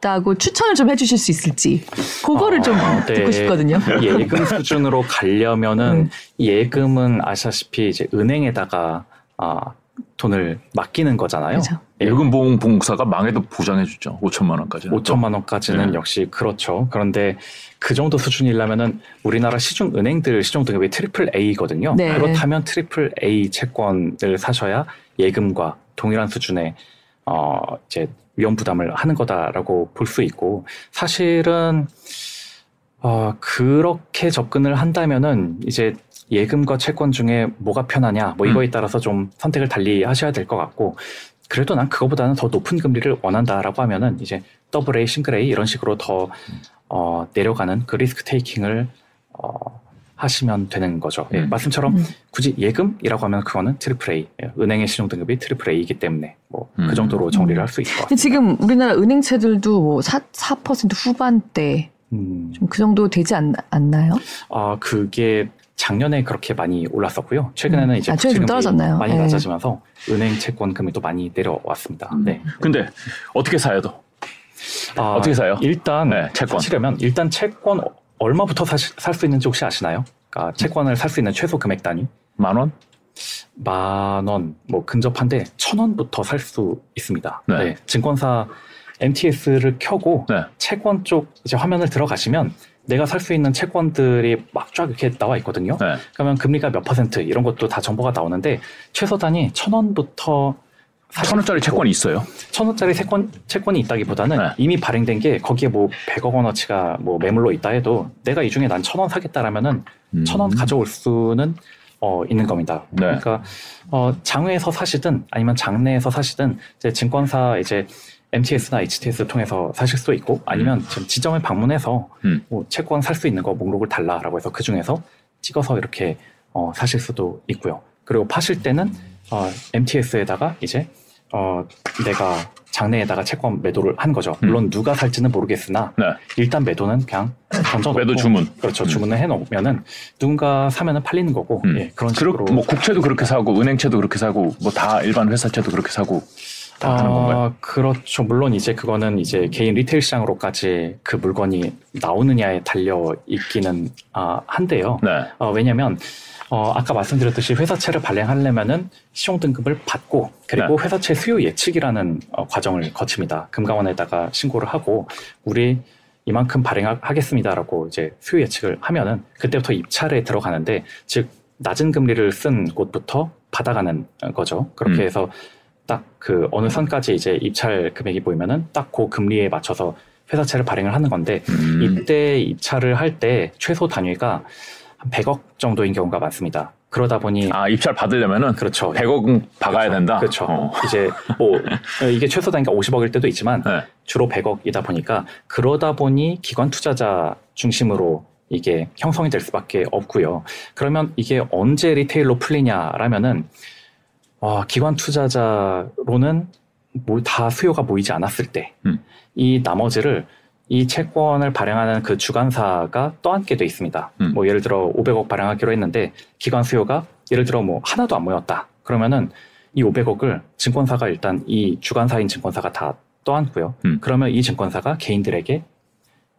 있다고 추천을 좀 해주실 수 있을지 그거를 좀 아, 네. 듣고 싶거든요. 예금 수준으로 가려면은 네. 이 예금은 아시다시피 이제 은행에다가 아, 돈을 맡기는 거잖아요. 그렇죠. 예. 예금 보험 공사가 망해도 보장해 주죠. 5천만 원까지. 5천만 원까지는 네. 역시 그렇죠. 그런데 그 정도 수준이려면은 우리나라 시중 은행들 신용 등급이 triple A거든요. 네. 그렇다면 triple A 채권을 사셔야 예금과 동일한 수준의 어 이제 위험 부담을 하는 거다라고 볼 수 있고 사실은 어 그렇게 접근을 한다면은 이제 예금과 채권 중에 뭐가 편하냐 뭐 이거에 따라서 좀 선택을 달리 하셔야 될 것 같고 그래도 난 그거보다는 더 높은 금리를 원한다라고 하면은 이제 double A, single A 이런 식으로 더 어, 내려가는 그 risk taking을 어, 하시면 되는 거죠. 예, 음. 말씀처럼 음. 굳이 예금이라고 하면 그거는 triple A, 예, 은행의 신용 등급이 triple A이기 때문에 뭐그 음. 정도로 정리를 음. 할수 있을 것 같아요. 지금 우리나라 은행채들도 뭐 4, 4% 후반대 음, 좀그 정도 되지 않, 않나요? 아 그게 작년에 그렇게 많이 올랐었고요. 최근에는 음. 이제 아, 최근에 좀 국채금리 떨어졌나요? 많이 네. 낮아지면서 은행 채권 금리 또 많이 내려왔습니다. 음. 네. 근데 어떻게 사요, 또? 아, 어떻게 사요? 일단 네, 채권. 사시려면 일단 채권 얼마부터 살 수 있는지 혹시 아시나요? 그러니까 채권을 살 수 있는 최소 금액 단위 만 원? 만 원, 뭐 근접한데 천 원부터 살 수 있습니다. 네. 네. 증권사 MTS를 켜고 네. 채권 쪽 이제 화면을 들어가시면 내가 살 수 있는 채권들이 막 쫙 이렇게 나와 있거든요. 네. 그러면 금리가 몇 퍼센트 이런 것도 다 정보가 나오는데 최소 단위 천 원부터 천 원짜리 채권이 있어요. 천 원짜리 채권 채권이 있다기보다는 네. 이미 발행된 게 거기에 뭐 100억 원어치가 뭐 매물로 있다 해도 내가 이 중에 난 천 원 사겠다라면은 음. 천원 가져올 수는 어, 있는 겁니다. 네. 그러니까 어, 장외에서 사시든 아니면 장내에서 사시든 이제 증권사 이제 MTS나 HTS 통해서 사실 수도 있고 아니면 지금 지점을 방문해서 음. 뭐 채권 살 수 있는 거 목록을 달라라고 해서 그 중에서 찍어서 이렇게 어, 사실 수도 있고요. 그리고 파실 때는 어, MTS에다가 이제 어, 내가 장내에다가 채권 매도를 한 거죠. 물론 누가 살지는 모르겠으나 네. 일단 매도는 그냥 던져놓고 매도 주문. 그렇죠. 음. 주문을 해놓으면은 누군가 사면은 팔리는 거고 음. 예, 그런 식으로 뭐 국채도 그렇게 사고 은행채도 그렇게 사고 뭐 다 일반 회사채도 그렇게 사고 다 하는 건가요? 아, 그렇죠. 물론 이제 그거는 이제 개인 리테일 시장으로까지 그 물건이 나오느냐에 달려 있기는 아, 한데요. 네. 어, 왜냐면 어, 아까 말씀드렸듯이 회사채를 발행하려면은 시용 등급을 받고 그리고 네. 회사채 수요 예측이라는 어, 과정을 거칩니다. 금감원에다가 신고를 하고 우리 이만큼 발행하겠습니다라고 이제 수요 예측을 하면은 그때부터 입찰에 들어가는데 즉 낮은 금리를 쓴 곳부터 받아가는 거죠. 그렇게 음. 해서 딱 그 어느 선까지 이제 입찰 금액이 보이면은 딱 그 금리에 맞춰서 회사채를 발행을 하는 건데 음. 이때 입찰을 할 때 최소 단위가 한 100억 정도인 경우가 많습니다. 그러다 보니 아 입찰 받으려면은 그렇죠. 100억은 박아야 된다. 그렇죠. 어. 이제 뭐 이게 최소 단위가 50억일 때도 있지만 네. 주로 100억이다 보니까 그러다 보니 기관 투자자 중심으로 이게 형성이 될 수밖에 없고요. 그러면 이게 언제 리테일로 풀리냐라면은 어, 기관 투자자로는 뭐다 수요가 모이지 않았을 때이 음. 나머지를 이 채권을 발행하는 그 주관사가 떠안게 돼 있습니다. 음. 뭐 예를 들어 500억 발행하기로 했는데 기관 수요가 예를 들어 뭐 하나도 안 모였다. 그러면은 이 500억을 증권사가 일단 이 주관사인 증권사가 다 떠안고요. 음. 그러면 이 증권사가 개인들에게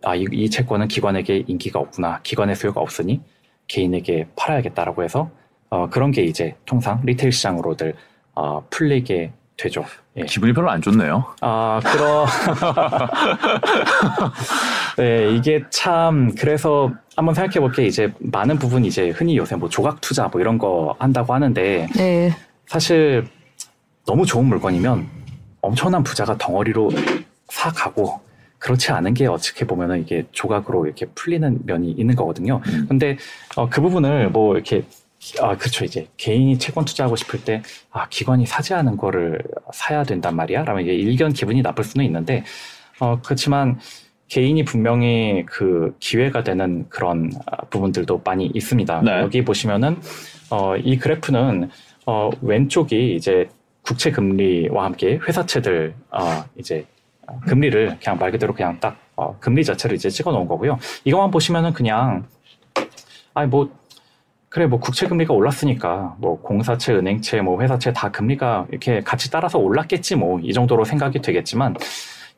아, 이, 이 채권은 기관에게 인기가 없구나. 기관의 수요가 없으니 개인에게 팔아야겠다라고 해서 어, 그런 게 이제 통상 리테일 시장으로들 어, 풀리게 되죠. 예. 기분이 별로 안 좋네요. 아, 그러. 네, 이게 참, 그래서 한번 생각해 볼 게 이제 많은 부분 이제 흔히 요새 뭐 조각 투자 뭐 이런 거 한다고 하는데 네. 사실 너무 좋은 물건이면 엄청난 부자가 덩어리로 사가고 그렇지 않은 게 어떻게 보면은 이게 조각으로 이렇게 풀리는 면이 있는 거거든요. 음. 근데 어, 그 부분을 뭐 이렇게 아 그렇죠 이제 개인이 채권 투자하고 싶을 때 아 기관이 사지 않은 거를 사야 된단 말이야. 라면 이게 일견 기분이 나쁠 수는 있는데 어 그렇지만 개인이 분명히 그 기회가 되는 그런 아, 부분들도 많이 있습니다. 네. 여기 보시면은 어 이 그래프는 어 왼쪽이 이제 국채 금리와 함께 회사채들 어 이제 어, 금리를 그냥 말 그대로 그냥 딱 어, 금리 자체를 이제 찍어 놓은 거고요. 이것만 보시면은 그냥 아니 뭐 그래 뭐 국채 금리가 올랐으니까 뭐 공사채, 은행채, 뭐 회사채 다 금리가 이렇게 같이 따라서 올랐겠지 뭐 이 정도로 생각이 되겠지만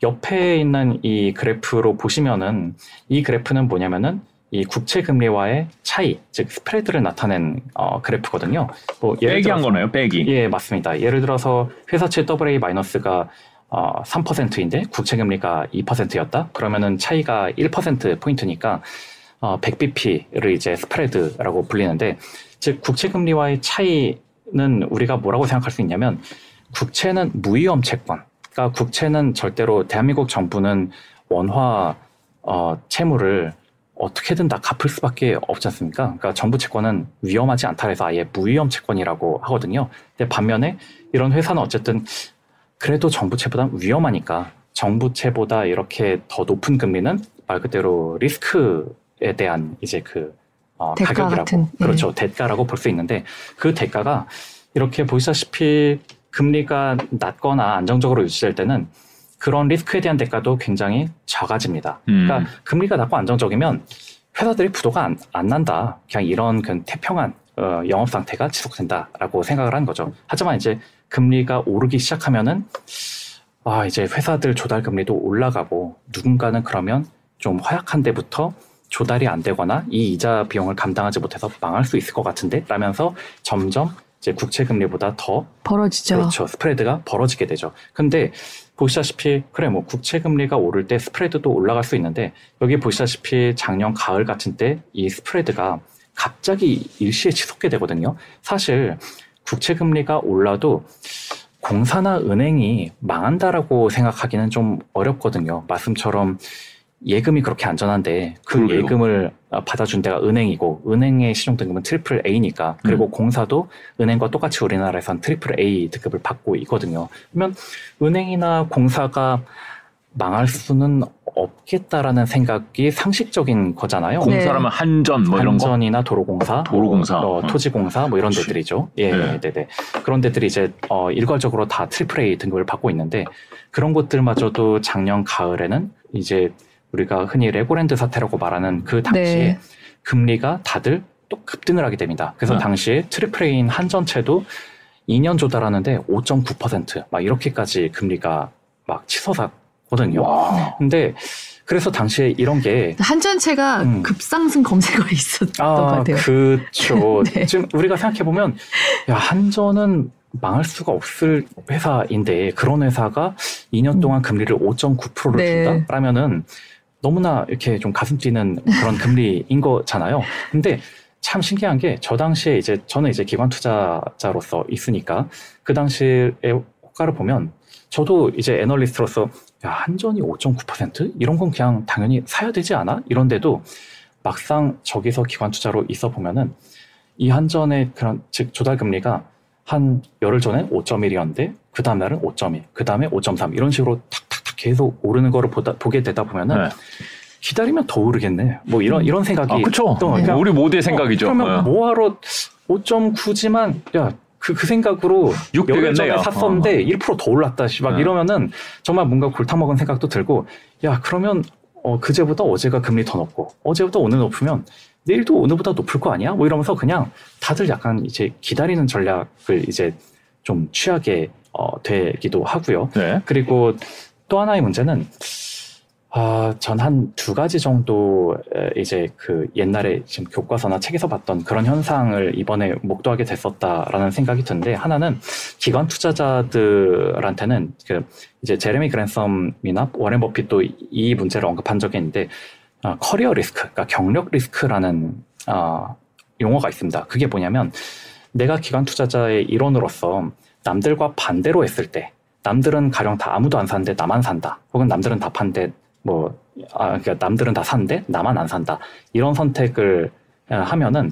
옆에 있는 이 그래프로 보시면은 이 그래프는 뭐냐면은 이 국채 금리와의 차이, 즉 스프레드를 나타낸 어, 그래프거든요. 뭐 빼기 한 들어서- 거네요. 빼기. 예, 맞습니다. 예를 들어서 회사채 AA 마이너스가 어, 3%인데 국채 금리가 2%였다. 그러면은 차이가 1% 포인트니까 어, 100bp를 이제 스프레드라고 불리는데 즉 국채 금리와의 차이는 우리가 뭐라고 생각할 수 있냐면 국채는 무위험 채권. 그러니까 국채는 절대로 대한민국 정부는 원화 어, 채무를 어떻게든 다 갚을 수밖에 없지 않습니까? 그러니까 정부 채권은 위험하지 않다 해서 아예 무위험 채권이라고 하거든요. 근데 반면에 이런 회사는 어쨌든 그래도 정부채보다 위험하니까 정부채보다 이렇게 더 높은 금리는 말 그대로 리스크에 대한 이제 그 어, 대가 가격이라고 같은, 예. 그렇죠 대가라고 볼 수 있는데 그 대가가 이렇게 보시다시피 금리가 낮거나 안정적으로 유지될 때는 그런 리스크에 대한 대가도 굉장히 작아집니다. 음. 그러니까 금리가 낮고 안정적이면 회사들이 부도가 안, 안 난다. 그냥 이런 그 태평한 어, 영업 상태가 지속된다라고 생각을 하는 거죠. 하지만 이제 금리가 오르기 시작하면은 아 이제 회사들 조달 금리도 올라가고 누군가는 그러면 좀 허약한 데부터 조달이 안 되거나 이 이자 비용을 감당하지 못해서 망할 수 있을 것 같은데 라면서 점점 이제 국채 금리보다 더 벌어지죠. 그렇죠. 스프레드가 벌어지게 되죠. 근데 보시다시피 그래 뭐 국채 금리가 오를 때 스프레드도 올라갈 수 있는데 여기 보시다시피 작년 가을 같은 때 이 스프레드가 갑자기 일시에 치솟게 되거든요. 사실 국채 금리가 올라도 공사나 은행이 망한다라고 생각하기는 좀 어렵거든요. 말씀처럼 예금이 그렇게 안전한데 그 그러게요. 예금을 어, 받아준 데가 은행이고 은행의 신용 등급은 triple A니까 그리고 공사도 은행과 똑같이 우리나라에선 triple A 등급을 받고 있거든요. 그러면 은행이나 공사가 망할 수는 없겠다라는 생각이 상식적인 거잖아요. 공- 공사라면 한전 뭐 이런 거. 한전이나 도로공사, 도로공사. 어, 음. 토지공사 뭐 이런 그치. 데들이죠. 예, 네. 네, 네. 그런 데들이 이제 어, 일괄적으로 다 triple A 등급을 받고 있는데 그런 곳들마저도 작년 가을에는 이제 우리가 흔히 레고랜드 사태라고 말하는 그 당시에 네. 금리가 다들 또 급등을 하게 됩니다. 그래서 네. 당시에 triple A인 한전채도 2년 조달하는데 5.9%막 이렇게까지 금리가 막 치솟았거든요. 와. 근데 그래서 당시에 이런 게 한전채가 음. 급상승 검색어에 있었던 것 아, 같아요. 그렇죠. 네. 지금 우리가 생각해 보면 야 한전은 망할 수가 없을 회사인데 그런 회사가 2년 동안 금리를 5.9%를 음. 네. 준다라면은 너무나 이렇게 좀 가슴 뛰는 그런 금리인 거잖아요. 근데 참 신기한 게 저 당시에 이제 저는 이제 기관 투자자로서 있으니까 그 당시의 호가를 보면 저도 이제 애널리스트로서 야 한전이 5.9% 이런 건 그냥 당연히 사야 되지 않아? 이런데도 막상 저기서 기관 투자로 있어 보면은 이 한전의 그런 즉 조달 금리가 한 열흘 전에 5.1이었는데 그 다음 날은 5.2, 그 다음에 5.3 이런 식으로 탁탁탁 계속 오르는 거를 보다, 보게 되다 보면은 네. 기다리면 더 오르겠네. 뭐 이런 이런 생각이 아, 그쵸. 또 네. 그냥 우리 모두의 생각이죠. 어, 그러면 네. 뭐하러 5.9지만 야. 그, 그 생각으로 육 열흘 전에 되겠네요. 샀었는데 1%더 올랐다, 씨. 막 네. 이러면은 정말 뭔가 골타 먹은 생각도 들고, 야, 그러면, 어, 그제보다 어제가 금리 더 높고, 어제보다 오늘 높으면 내일도 오늘보다 높을 거 아니야? 뭐 이러면서 그냥 다들 약간 이제 기다리는 전략을 이제 좀 취하게, 어, 되기도 하고요. 네. 그리고 또 하나의 문제는 아, 전 한 두 가지 정도 에, 이제 그 옛날에 지금 교과서나 책에서 봤던 그런 현상을 이번에 목도하게 됐었다라는 생각이 드는데 하나는 기관 투자자들한테는 그 이제 제레미 그랜섬이나 워렌 버핏도 이- 이 문제를 언급한 적이 있는데 아, career risk, 그러니까 경력 리스크라는 아, 용어가 있습니다. 그게 뭐냐면 내가 기관 투자자의 일원으로서 남들과 반대로 했을 때 남들은 가령 다 아무도 안 사는데 나만 산다. 혹은 남들은 다 판데 뭐 아, 그러니까 남들은 다 산데 나만 안 산다. 이런 선택을 아, 하면은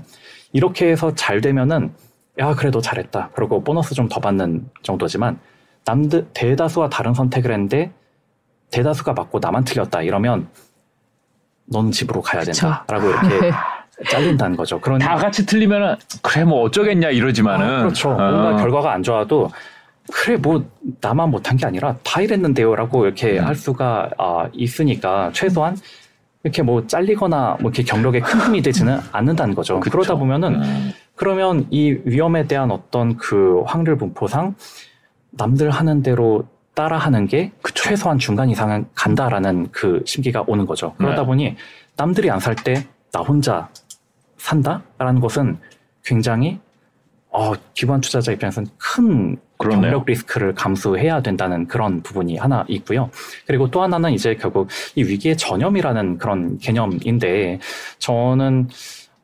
이렇게 해서 잘 되면은 야 그래도 잘했다. 그리고 보너스 좀 더 받는 정도지만 남들 대다수와 다른 선택을 했는데 대다수가 맞고 나만 틀렸다. 이러면 넌 집으로 가야 그쵸. 된다라고 이렇게 잘린다는 거죠. 그러니 다 같이 틀리면은 그래 뭐 어쩌겠냐 이러지만은 아, 그렇죠. 어. 뭔가 결과가 안 좋아도 그래 뭐 나만 못한 게 아니라 다 이랬는데요라고 이렇게 음. 할 수가 아, 있으니까 최소한 이렇게 뭐 잘리거나 뭐 이렇게 경력에 큰 힘이 되지는 않는다는 거죠. 그쵸. 그러다 보면은 음. 그러면 이 위험에 대한 어떤 그 확률 분포상 남들 하는 대로 따라하는 게 그쵸. 최소한 중간 이상은 간다라는 그 심기가 오는 거죠. 그러다 네. 보니 남들이 안 살 때 나 혼자 산다라는 것은 굉장히 어, 기관 투자자 입장에서는 큰 그러네요. 경력 리스크를 감수해야 된다는 그런 부분이 하나 있고요. 그리고 또 하나는 이제 결국 이 위기의 전염이라는 그런 개념인데 저는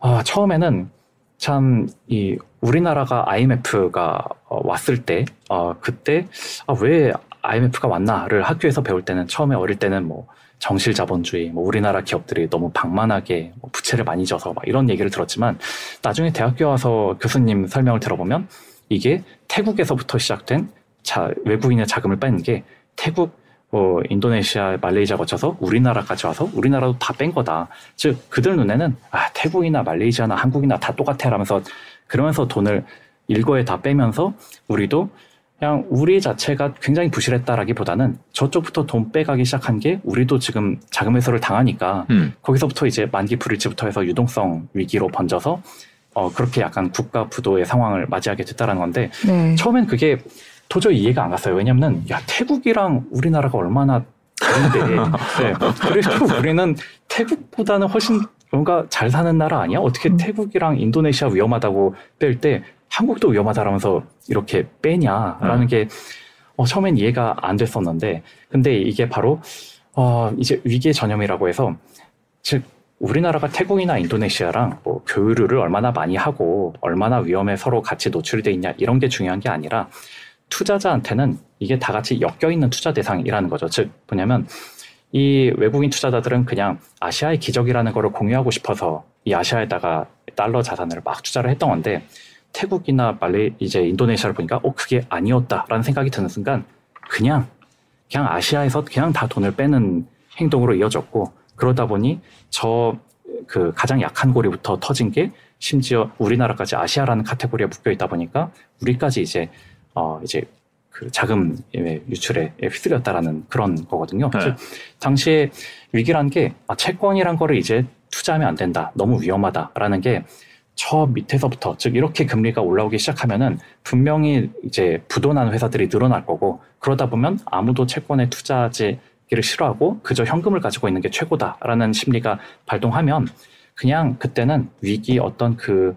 아, 처음에는 참 이 우리나라가 IMF가 어, 왔을 때 어, 그때 아, 왜 IMF가 왔나를 학교에서 배울 때는 처음에 어릴 때는 뭐 정실 자본주의, 뭐 우리나라 기업들이 너무 방만하게 뭐 부채를 많이 져서 막 이런 얘기를 들었지만 나중에 대학교 와서 교수님 설명을 들어보면 이게 태국에서부터 시작된 자, 외국인의 자금을 뺀 게 태국, 뭐 인도네시아, 말레이시아 거쳐서 우리나라까지 와서 우리나라도 다 뺀 거다. 즉 그들 눈에는 아 태국이나 말레이시아나 한국이나 다 똑같아라면서 그러면서 돈을 일거에 다 빼면서 우리도 그냥 우리 자체가 굉장히 부실했다라기보다는 저쪽부터 돈 빼가기 시작한 게 우리도 지금 자금 회수를 당하니까 음. 거기서부터 이제 만기 불일치부터 해서 유동성 위기로 번져서 어 그렇게 약간 국가 부도의 상황을 맞이하게 됐다라는 건데 네. 처음엔 그게 도저히 이해가 안 갔어요. 왜냐면은 야 태국이랑 우리나라가 얼마나 다른데 네. 그래서 우리는 태국보다는 훨씬 뭔가 잘 사는 나라 아니야? 어떻게 음. 태국이랑 인도네시아 위험하다고 뺄 때 한국도 위험하다라면서 이렇게 빼냐라는 음. 게 어, 처음엔 이해가 안 됐었는데 근데 이게 바로 어, 이제 위기의 전염이라고 해서 즉 우리나라가 태국이나 인도네시아랑 뭐 교류를 얼마나 많이 하고 얼마나 위험에 서로 같이 노출이 돼 있냐 이런 게 중요한 게 아니라 투자자한테는 이게 다 같이 엮여 있는 투자 대상이라는 거죠. 즉 뭐냐면 이 외국인 투자자들은 그냥 아시아의 기적이라는 거를 공유하고 싶어서 이 아시아에다가 달러 자산을 막 투자를 했던 건데 태국이나 말레 이제 인도네시아를 보니까 어 그게 아니었다라는 생각이 드는 순간 그냥 그냥 아시아에서 그냥 다 돈을 빼는 행동으로 이어졌고 그러다 보니 저 그 가장 약한 고리부터 터진 게 심지어 우리나라까지 아시아라는 카테고리에 묶여 있다 보니까 우리까지 이제 어 이제 그 자금 유출에 휩쓸렸다라는 그런 거거든요. 네. 즉 당시에 위기란 게 아, 채권이란 거를 이제 투자하면 안 된다. 너무 위험하다라는 게 저 밑에서부터 즉 이렇게 금리가 올라오기 시작하면은 분명히 이제 부도난 회사들이 늘어날 거고 그러다 보면 아무도 채권에 투자하 기를 싫어하고 그저 현금을 가지고 있는 게 최고다라는 심리가 발동하면 그냥 그때는 위기 어떤 그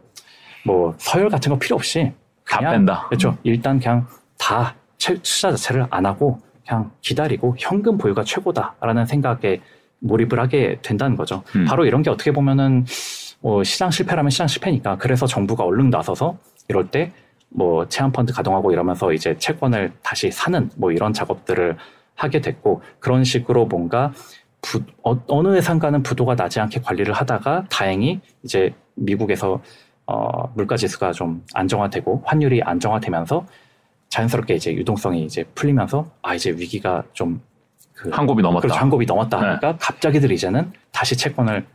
뭐 서열 같은 거 필요 없이 다 그냥 뺀다. 그렇죠. 일단 그냥 다 채- 투자 자체를 안 하고 그냥 기다리고 현금 보유가 최고다라는 생각에 몰입을 하게 된다는 거죠. 음. 바로 이런 게 어떻게 보면은 뭐 시장 실패라면 시장 실패니까 그래서 정부가 얼른 나서서 이럴 때 뭐 체험 펀드 가동하고 이러면서 이제 채권을 다시 사는 뭐 이런 작업들을 하게 됐고 그런 식으로 뭔가 부, 어, 느 회사인가는 부도가 나지 않게 관리를 하다가 다행히 이제 미국에서 어, 물가 지수가 좀 안정화되고 환율이 안정화되면서 자연스럽게 이제 유동성이 이제 풀리면서 아 이제 위기가 좀 그 한 곱이 넘었다. 그렇죠. 한 곱이 넘었다 네. 하니까 갑자기들 이제는 다시 채권을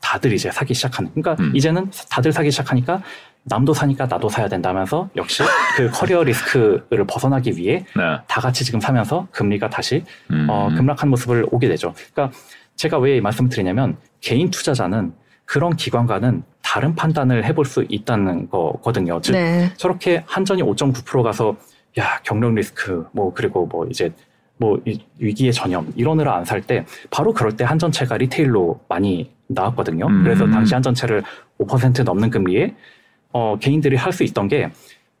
다들 이제 사기 시작하는. 그러니까 음. 이제는 다들 사기 시작하니까 남도 사니까 나도 사야 된다면서 역시 그 career risk를 벗어나기 위해 네. 다 같이 지금 사면서 금리가 다시 음. 어, 급락한 모습을 오게 되죠. 그러니까 제가 왜 이 말씀을 드리냐면 개인 투자자는 그런 기관과는 다른 판단을 해볼 수 있다는 거거든요. 즉 네. 저렇게 한전이 5.9% 가서 야 경력 리스크 뭐 그리고 뭐 이제 뭐 이- 위기의 전염 이러느라 안 살 때 바로 그럴 때 한전채가 retail로 많이 나왔거든요. 음. 그래서 당시 한전채를 5% 넘는 금리에 어, 개인들이 할 수 있던 게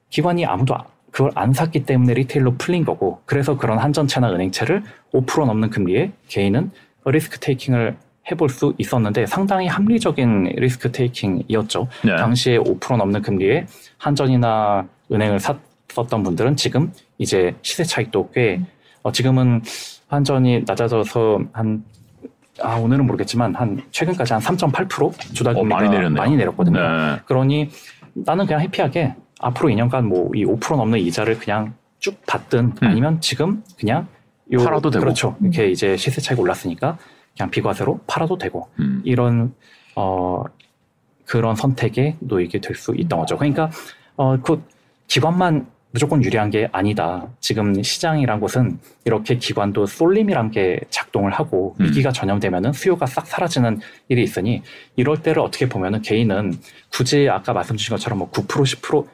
기관이 아무도 아- 그걸 안 샀기 때문에 리테일로 풀린 거고 그래서 그런 한전채나 은행채를 5% 넘는 금리에 개인은 리스크 테이킹을 해볼 수 있었는데 상당히 합리적인 리스크 테이킹이었죠. 네. 당시에 5% 넘는 금리에 한전이나 은행을 샀었던 분들은 지금 이제 시세 차익도 꽤 어, 지금은 한전이 낮아져서 한 아, 오늘은 모르겠지만 한 최근까지 한 3.8% 주달 어, 금리가 많이 내렸네요. 많이 내렸거든요. 네. 그러니 나는 그냥 해피하게 앞으로 2년간 뭐 이 5% 넘는 이자를 그냥 쭉 받든 음. 아니면 지금 그냥 요 팔아도 되고. 그렇죠. 이렇게 이제 시세 차익 올랐으니까 그냥 비과세로 팔아도 되고 음. 이런 어 그런 선택에 놓이게 될 수 있던 거죠. 그러니까 어그 기관만 무조건 유리한 게 아니다. 지금 시장이란 곳은 이렇게 기관도 쏠림이란 게 작동을 하고 음. 위기가 전염되면은 수요가 싹 사라지는 일이 있으니 이럴 때를 어떻게 보면은 개인은 굳이 아까 말씀 주신 것처럼 뭐 9% 10%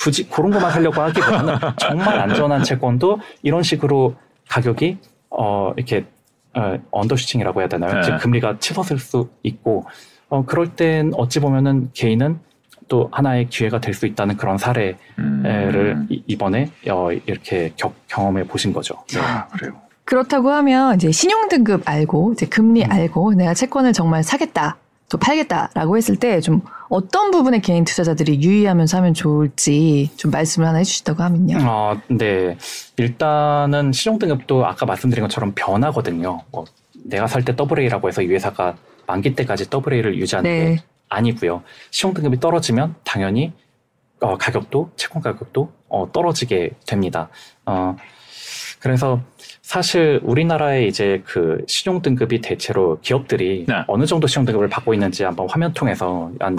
굳이 그런 것만 하려고 하기보다는 정말 안전한 채권도 이런 식으로 가격이 어 이렇게 어, 언더슈팅이라고 해야 되나요? 네. 즉 금리가 치솟을 수 있고 어 그럴 땐 어찌 보면은 개인은 또 하나의 기회가 될 수 있다는 그런 사례를 음. 이- 이번에 어, 이렇게 겨- 경험해 보신 거죠. 네. 아, 그래요. 그렇다고 하면 이제 신용 등급 알고 이제 금리 음. 알고 내가 채권을 정말 사겠다 또 팔겠다라고 했을 때 좀 어떤 부분에 개인 투자자들이 유의하면서 하면 좋을지 좀 말씀을 하나 해주시다고 하면요. 어, 네. 일단은 신용 등급도 아까 말씀드린 것처럼 변하거든요. 뭐 내가 살때 A라고 해서 이 회사가 만기 때까지 A를 유지하는 게 네. 아니고요. 시용 등급이 떨어지면 당연히 어, 가격도 채권 가격도 어, 떨어지게 됩니다. 어, 그래서 사실 우리나라의 이제 그 신용 등급이 대체로 기업들이 네. 어느 정도 신용 등급을 받고 있는지 한번 화면 통해서 한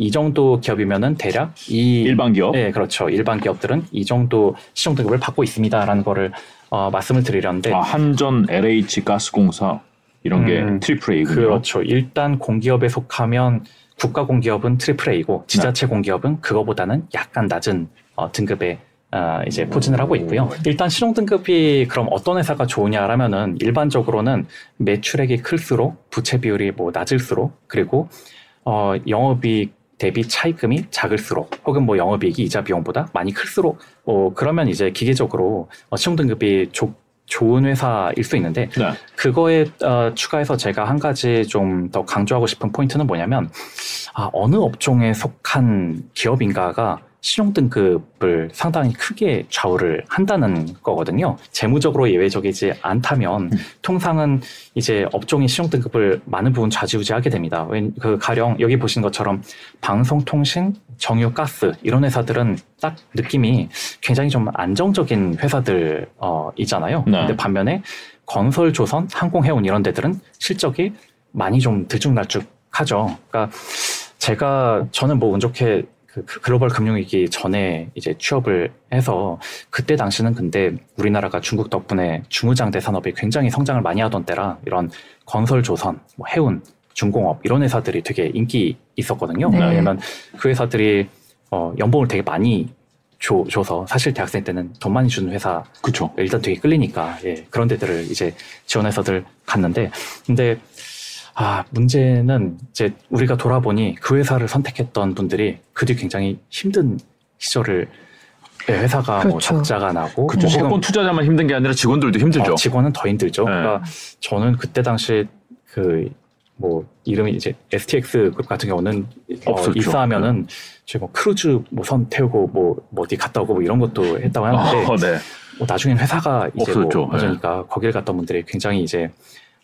이 정도 기업이면은 대략 이 일반 기업. 네, 그렇죠. 일반 기업들은 이 정도 신용 등급을 받고 있습니다라는 거를 어, 말씀을 드리려는데 아, 한전, LH 가스공사 이런 게 음, triple A군요. 그렇죠. 일단 공기업에 속하면 국가 공기업은 triple A고 지자체 공기업은 그거보다는 약간 낮은 어, 등급의 어, 이제 포진을 하고 있고요. 일단 신용 등급이 그럼 어떤 회사가 좋으냐라면은 일반적으로는 매출액이 클수록 부채 비율이 뭐 낮을수록 그리고 어, 영업이익 대비 차입금이 작을수록 혹은 뭐 영업이익이 이자 비용보다 많이 클수록 어, 그러면 이제 기계적으로 어, 신용 등급이 조- 좋은 회사일 수 있는데 네. 그거에 어, 추가해서 제가 한 가지 좀 더 강조하고 싶은 포인트는 뭐냐면 아, 어느 업종에 속한 기업인가가 신용 등급을 상당히 크게 좌우를 한다는 거거든요. 재무적으로 예외적이지 않다면 통상은 이제 업종이 신용 등급을 많은 부분 좌지우지하게 됩니다. 웬- 그 가령 여기 보신 것처럼 방송통신, 정유, 가스 이런 회사들은 딱 느낌이 굉장히 좀 안정적인 회사들 어, 있잖아요. 네. 근데 반면에 건설, 조선, 항공 해운 이런 데들은 실적이 많이 좀 들쭉날쭉하죠. 그러니까 제가 저는 뭐 운 좋게 그 그- 글로벌 금융위기 전에 이제 취업을 해서 그때 당시는 근데 우리나라가 중국 덕분에 중무장대 산업이 굉장히 성장을 많이 하던 때라 이런 건설 조선, 뭐 해운, 중공업 이런 회사들이 되게 인기 있었거든요. 네. 왜냐면 그 회사들이 어 연봉을 되게 많이 줘, 줘서 사실 대학생 때는 돈 많이 주는 회사 그쵸. 일단 되게 끌리니까 예, 그런 데들을 이제 지원해서들 갔는데 근데 아 문제는 이제 우리가 돌아보니 그 회사를 선택했던 분들이 그 뒤 굉장히 힘든 시절을 예, 회사가 뭐 그렇죠. 적자가 나고 그쵸. 뭐 혹은 투자자만 힘든 게 아니라 직원들도 힘들죠. 어, 직원은 더 힘들죠. 네. 그러니까 저는 그때 당시 그 뭐 이름이 이제 STX 급 같은 경우는 어, 없었죠. 입사하면은 저희 뭐 크루즈 뭐 선 태우고 뭐, 뭐 어디 갔다 오고 뭐 이런 것도 했다고 하는데 어, 네. 뭐 나중엔 회사가 이제 없어졌죠. 뭐 그러니까 거길 갔던 분들이 굉장히 이제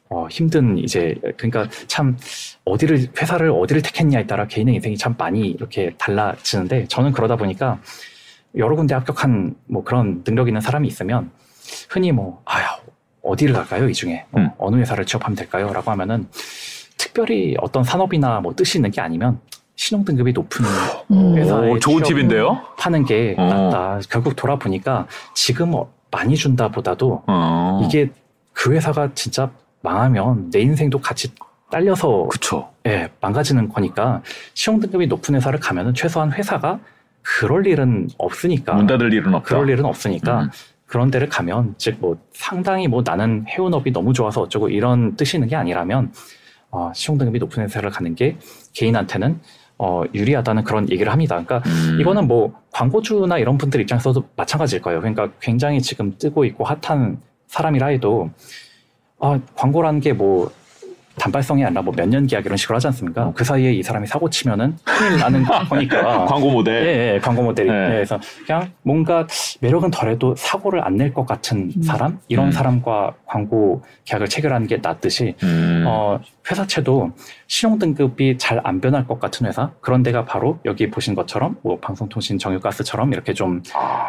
어, 힘든 이제 그러니까 참 어디를 회사를 어디를 택했냐에 따라 개인의 인생이 참 많이 이렇게 달라지는데 저는 그러다 보니까 여러 군데 합격한 뭐 그런 능력 있는 사람이 있으면 흔히 뭐 아야 어디를 갈까요 이 중에 뭐 음. 어느 회사를 취업하면 될까요?라고 하면은 특별히 어떤 산업이나 뭐 뜻이 있는 게 아니면 신용 등급이 높은 음. 회사에 오, 좋은 팁인데요? 하는 게 어. 낫다. 결국 돌아보니까 지금 어, 많이 준다보다도 어. 이게 그 회사가 진짜 망하면 내 인생도 같이 딸려서 그쵸. 예, 망가지는 거니까 시용 등급이 높은 회사를 가면은 최소한 회사가 그럴 일은 없으니까 문 닫을 일은 없다. 그럴 일은 없으니까 음. 그런 데를 가면 즉 뭐 상당히 뭐 나는 해운업이 너무 좋아서 어쩌고 이런 뜻이 있는 게 아니라면 어, 시용 등급이 높은 회사를 가는 게 개인한테는 어, 유리하다는 그런 얘기를 합니다. 그러니까 음. 이거는 뭐 광고주나 이런 분들 입장에서도 마찬가지일 거예요. 그러니까 굉장히 지금 뜨고 있고 핫한 사람이라 해도 아, 광고라는 게 뭐 단발성이 아니라 뭐 몇 년 계약 이런 식으로 하지 않습니까? 그 사이에 이 사람이 사고 치면은 큰일 나는 거니까. 광고 모델. 예, 예, 광고 모델이. 네. 예, 그래서 그냥 뭔가 매력은 덜해도 사고를 안 낼 것 같은 음. 사람? 이런 음. 사람과 광고 계약을 체결하는 게 낫듯이 음. 어, 회사채도 신용 등급이 잘 안 변할 것 같은 회사 그런 데가 바로 여기 보신 것처럼 뭐 방송통신 정유가스처럼 이렇게 좀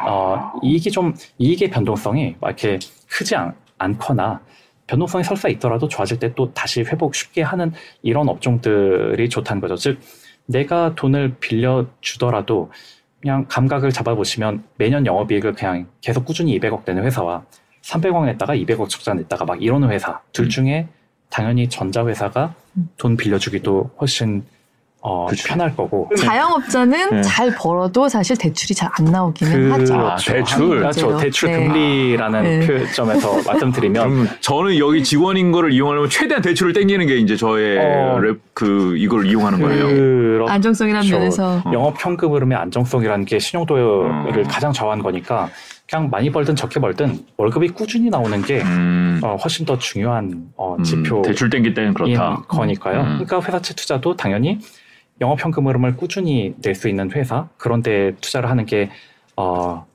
어, 이익이 좀 이익의 변동성이 막 이렇게 크지 않, 않거나 변동성이 설사 있더라도 좋아질 때 또 다시 회복 쉽게 하는 이런 업종들이 좋다는 거죠. 즉 내가 돈을 빌려 주더라도 그냥 감각을 잡아보시면 매년 영업이익을 그냥 계속 꾸준히 200억 되는 회사와 300억 냈다가 200억 적자 냈다가 막 이러는 회사 둘 음. 중에 당연히 전자회사가 음. 돈 빌려주기도 훨씬 어, 그치. 편할 거고 자영업자는 네. 잘 벌어도 사실 대출이 잘 안 나오기는 그- 하죠. 아, 대출. 그렇죠. 문제로. 대출 네. 금리라는 네. 표점에서 말씀드리면 저는 여기 직원인 거를 이용하려면 최대한 대출을 땡기는 게 이제 저의 어. 랩, 그, 이걸 이용하는 거예요. 그렇 안정성이라는 그렇죠. 면에서 어. 영업 현금 흐름의 안정성이라는 게 신용도를 음. 가장 좌우한 거니까 그냥 많이 벌든 적게 벌든 월급이 꾸준히 나오는 게 음. 어, 훨씬 더 중요한 어, 음, 지표. 대출 땡길 때는 그렇다. 거니까요. 음. 그러니까 회사채 투자도 당연히 영업 현금 흐름을 꾸준히 낼 수 있는 회사 그런데 투자를 하는 게 어,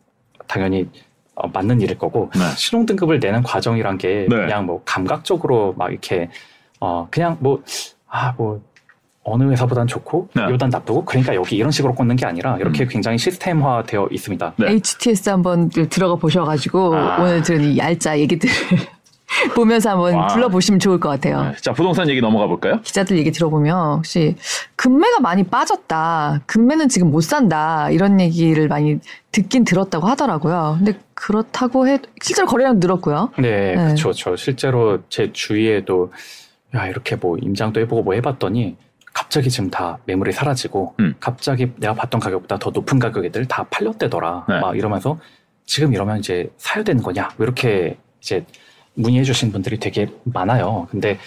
당연히 어, 맞는 일일 거고 네. 신용 등급을 내는 과정이란 게 네. 그냥 뭐 감각적으로 막 이렇게 어 그냥 뭐 아 뭐 어느 회사보단 좋고 네. 이보단 나쁘고 그러니까 여기 이런 식으로 꽂는 게 아니라 이렇게 음. 굉장히 시스템화 되어 있습니다. 네. HTS 한번 들어가 보셔가지고 아. 오늘 들은 이 얄짜 얘기들 보면서 한번 와. 불러보시면 좋을 것 같아요. 네. 자, 부동산 얘기 넘어가 볼까요? 기자들 얘기 들어보면 혹시 금매가 많이 빠졌다. 금매는 지금 못 산다. 이런 얘기를 많이 듣긴 들었다고 하더라고요. 근데 그렇다고 해 실제로 거래량 늘었고요. 네, 네. 그렇죠. 저 실제로 제 주위에도 야 이렇게 뭐 임장도 해 보고 뭐 해 봤더니 갑자기 지금 다 매물이 사라지고 음. 갑자기 내가 봤던 가격보다 더 높은 가격 애들 다 팔렸대더라. 네. 막 이러면서 지금 이러면 이제 사야 되는 거냐? 뭐 이렇게 이제 문의해 주신 분들이 되게 많아요. 근데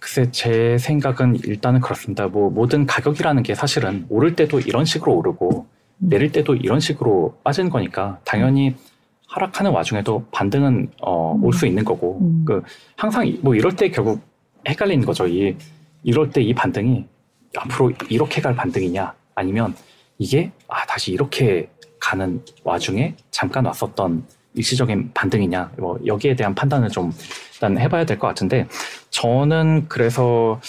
글쎄 제 생각은 일단은 그렇습니다. 뭐 모든 가격이라는 게 사실은 오를 때도 이런 식으로 오르고 음. 내릴 때도 이런 식으로 빠진 거니까 당연히 하락하는 와중에도 반등은 어, 올 수 있는 거고 음. 그 항상 이- 뭐 이럴 때 결국 헷갈리는 거죠. 이 이럴 때 이 반등이 앞으로 이렇게 갈 반등이냐 아니면 이게 아 다시 이렇게 가는 와중에 잠깐 왔었던 일시적인 반등이냐 뭐 여기에 대한 판단을 좀 일단 해봐야 될 것 같은데 저는 그래서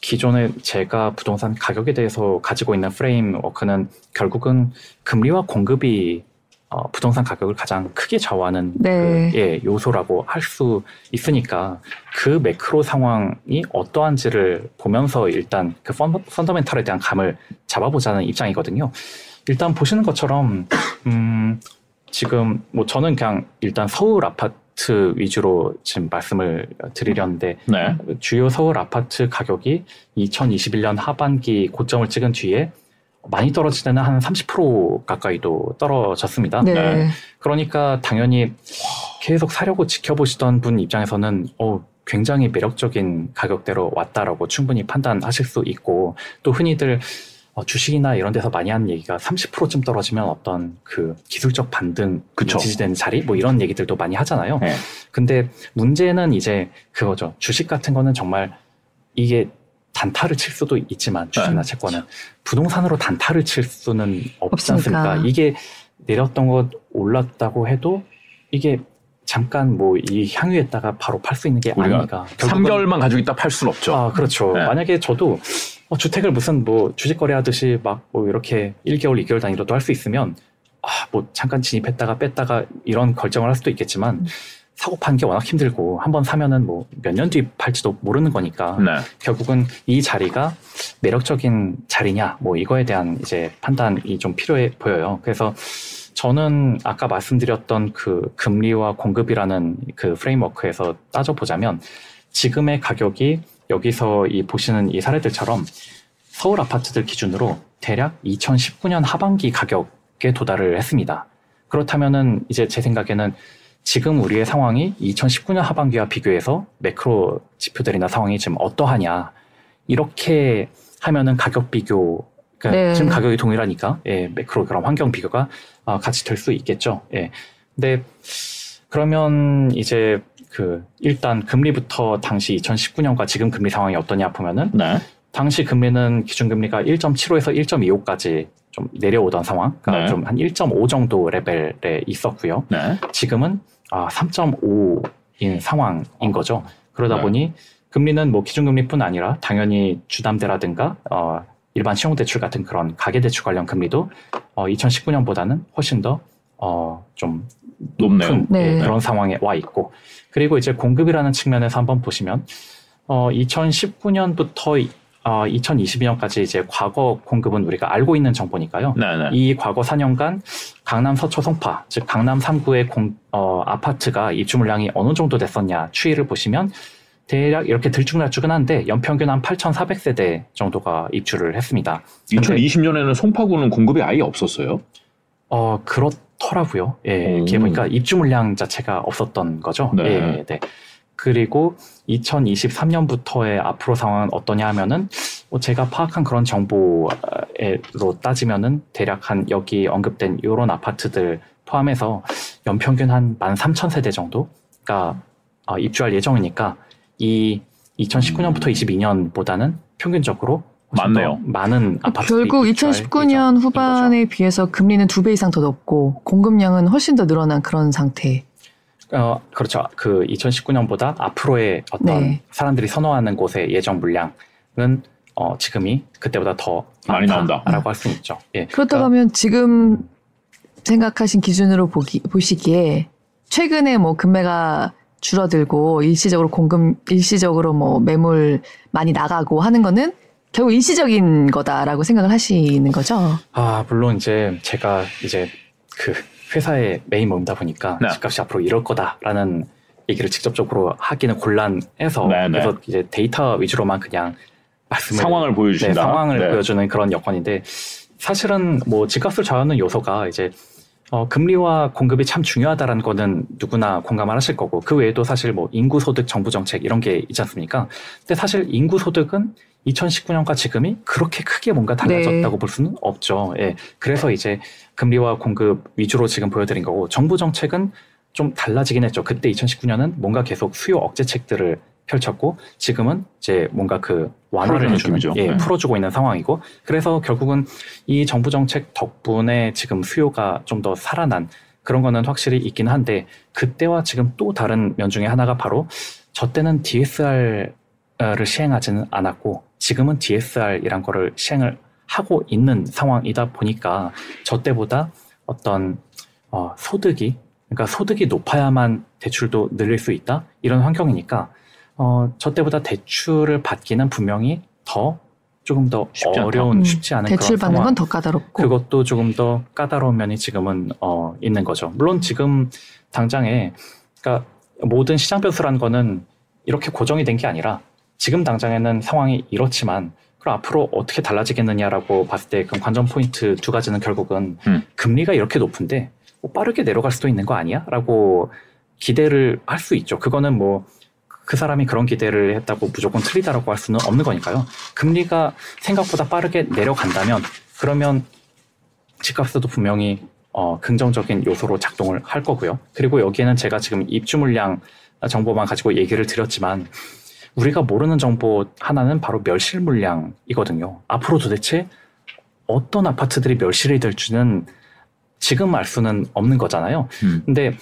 기존에 제가 부동산 가격에 대해서 가지고 있는 프레임워크는 결국은 금리와 공급이 어, 부동산 가격을 가장 크게 좌우하는 네. 그, 예, 요소라고 할 수 있으니까 그 매크로 상황이 어떠한지를 보면서 일단 그 펀, 펀더멘털에 대한 감을 잡아보자는 입장이거든요. 일단 보시는 것처럼 음, 지금 뭐 저는 그냥 일단 서울 아파트 위주로 지금 말씀을 드리려는데 네. 주요 서울 아파트 가격이 2021년 하반기 고점을 찍은 뒤에 많이 떨어지는 한 30% 가까이도 떨어졌습니다. 네. 네. 그러니까 당연히 계속 사려고 지켜보시던 분 입장에서는 어, 굉장히 매력적인 가격대로 왔다라고 충분히 판단하실 수 있고 또 흔히들 어, 주식이나 이런 데서 많이 하는 얘기가 30%쯤 떨어지면 어떤 그 기술적 반등 그쵸. 지지되는 자리 뭐 이런 얘기들도 많이 하잖아요. 네. 근데 문제는 이제 그거죠. 주식 같은 거는 정말 이게 단타를 칠 수도 있지만 주식이나 네. 채권은 부동산으로 단타를 칠 수는 없지. 않습니까? 이게 내렸던 것 올랐다고 해도 이게 잠깐 뭐 이 향유에다가 바로 팔 수 있는 게 아니니까. 3개월만 가지고 있다 팔 수는 없죠. 아, 그렇죠. 네. 만약에 저도 어, 주택을 무슨 뭐 주식 거래 하듯이 막 뭐 이렇게 1개월, 2개월 단위로도 할 수 있으면 아, 뭐 잠깐 진입했다가 뺐다가 이런 결정을 할 수도 있겠지만 음. 사고 파는 게 워낙 힘들고 한 번 사면은 뭐 몇 년 뒤 팔지도 모르는 거니까 네. 결국은 이 자리가 매력적인 자리냐 뭐 이거에 대한 이제 판단이 좀 필요해 보여요. 그래서 저는 아까 말씀드렸던 그 금리와 공급이라는 그 프레임워크에서 따져보자면 지금의 가격이 여기서 이 보시는 이 사례들처럼 서울 아파트들 기준으로 대략 2019년 하반기 가격에 도달을 했습니다. 그렇다면은 이제 제 생각에는 지금 우리의 상황이 2019년 하반기와 비교해서 매크로 지표들이나 상황이 지금 어떠하냐 이렇게 하면은 가격 비교 그러니까 네. 지금 가격이 동일하니까 예, 매크로 그런 환경 비교가 아, 같이 될 수 있겠죠. 예. 근데 그러면 이제 그 일단 금리부터 당시 2019년과 지금 금리 상황이 어떠냐 보면은 네. 당시 금리는 기준금리가 1.75에서 1.25까지 좀 내려오던 상황, 그러니까 네. 좀한 1.5 정도 레벨에 있었고요. 네. 지금은 아, 3.5인 상황인 거죠. 그러다 네. 보니 금리는 뭐 기준금리뿐 아니라 당연히 주담대라든가 어, 일반 신용대출 같은 그런 가계대출 관련 금리도 어, 2019년보다는 훨씬 더 어, 좀 높네요. 높은 네. 예, 그런 상황에 와 있고 그리고 이제 공급이라는 측면에서 한번 보시면 어, 2019년부터 어, 2022년까지 이제 과거 공급은 우리가 알고 있는 정보니까요. 네. 네. 이 과거 4년간 강남 서초 송파, 즉 강남 3구의 공, 어, 아파트가 입주 물량이 어느 정도 됐었냐 추이를 보시면 대략 이렇게 들쭉날쭉은 한데 연평균 한 8,400세대 정도가 입주를 했습니다. 2020년에는 송파구는 공급이 아예 없었어요. 어, 그렇 더라고요. 예, 이렇게 오. 보니까 입주 물량 자체가 없었던 거죠. 네. 예, 네. 그리고 2023년부터의 앞으로 상황은 어떠냐 하면은 뭐 제가 파악한 그런 정보로 따지면은 대략 한 여기 언급된 요런 아파트들 포함해서 연평균 한 13,000세대 정도가 어, 입주할 예정이니까 이 2019년부터 22년보다는 평균적으로 훨씬 더 많네요. 많은 아파트 결국 2019년 후반에 비해서 금리는 두 배 이상 더 높고 공급량은 훨씬 더 늘어난 그런 상태. 어, 그렇죠. 그 2019년보다 앞으로의 어떤 네. 사람들이 선호하는 곳의 예정 물량은 어, 지금이 그때보다 더 많이 나온다. 라고 할 수 있죠. 예. 그렇다고 하면 지금 생각하신 기준으로 보기, 보시기에 최근에 뭐 급매가 줄어들고 일시적으로 공급, 일시적으로 뭐 매물 많이 나가고 하는 거는 결국 일시적인 거다라고 생각을 하시는 거죠. 아, 물론 이제 제가 이제 그 회사의 매인 몸이다 보니까 네. 집값이 앞으로 이럴 거다라는 얘기를 직접적으로 하기는 곤란해서 네, 네. 그래서 이제 데이터 위주로만 그냥 말씀을 상황을 보여주신다. 네, 상황을 네. 보여주는 그런 여건인데 사실은 뭐 집값을 좌우하는 요소가 이제 어, 금리와 공급이 참 중요하다라는 거는 누구나 공감을 하실 거고 그 외에도 사실 뭐 인구 소득 정부 정책 이런 게 있지 않습니까? 근데 사실 인구 소득은 2019년과 지금이 그렇게 크게 뭔가 달라졌다고 네. 볼 수는 없죠. 예. 그래서 이제 금리와 공급 위주로 지금 보여드린 거고 정부 정책은 좀 달라지긴 했죠. 그때 2019년은 뭔가 계속 수요 억제책들을 펼쳤고 지금은 이제 뭔가 그 완화를 해주는. 예, 네. 풀어주고 있는 상황이고 그래서 결국은 이 정부 정책 덕분에 지금 수요가 좀 더 살아난 그런 거는 확실히 있긴 한데 그때와 지금 또 다른 면 중에 하나가 바로 저 때는 DSR을 시행하지는 않았고 지금은 DSR이란 거를 시행을 하고 있는 상황이다 보니까 저 때보다 어떤 어, 소득이 그러니까 소득이 높아야만 대출도 늘릴 수 있다 이런 환경이니까 어, 저 때보다 대출을 받기는 분명히 더 조금 더 쉽지. 어려운 음, 쉽지 않은 대출 그런 받는. 건 더 까다롭고. 그것도 조금 더 까다로운 면이 지금은 어, 있는 거죠. 물론 지금 당장에 그러니까 모든 시장 변수라는 거는 이렇게 고정이 된 게 아니라 지금 당장에는 상황이 이렇지만 그럼 앞으로 어떻게 달라지겠느냐라고 봤을 때 그 관전 포인트 두 가지는 결국은 음. 금리가 이렇게 높은데 뭐 빠르게 내려갈 수도 있는 거 아니야?라고 기대를 할 수 있죠. 그거는 뭐 그 사람이 그런 기대를 했다고 무조건 틀리다라고 할 수는 없는 거니까요. 금리가 생각보다 빠르게 내려간다면 그러면 집값에도 분명히 어, 긍정적인 요소로 작동을 할 거고요. 그리고 여기에는 제가 지금 입주 물량 정보만 가지고 얘기를 드렸지만 우리가 모르는 정보 하나는 바로 멸실 물량이거든요. 앞으로 도대체 어떤 아파트들이 멸실이 될지는 지금 알 수는 없는 거잖아요. 음. 근데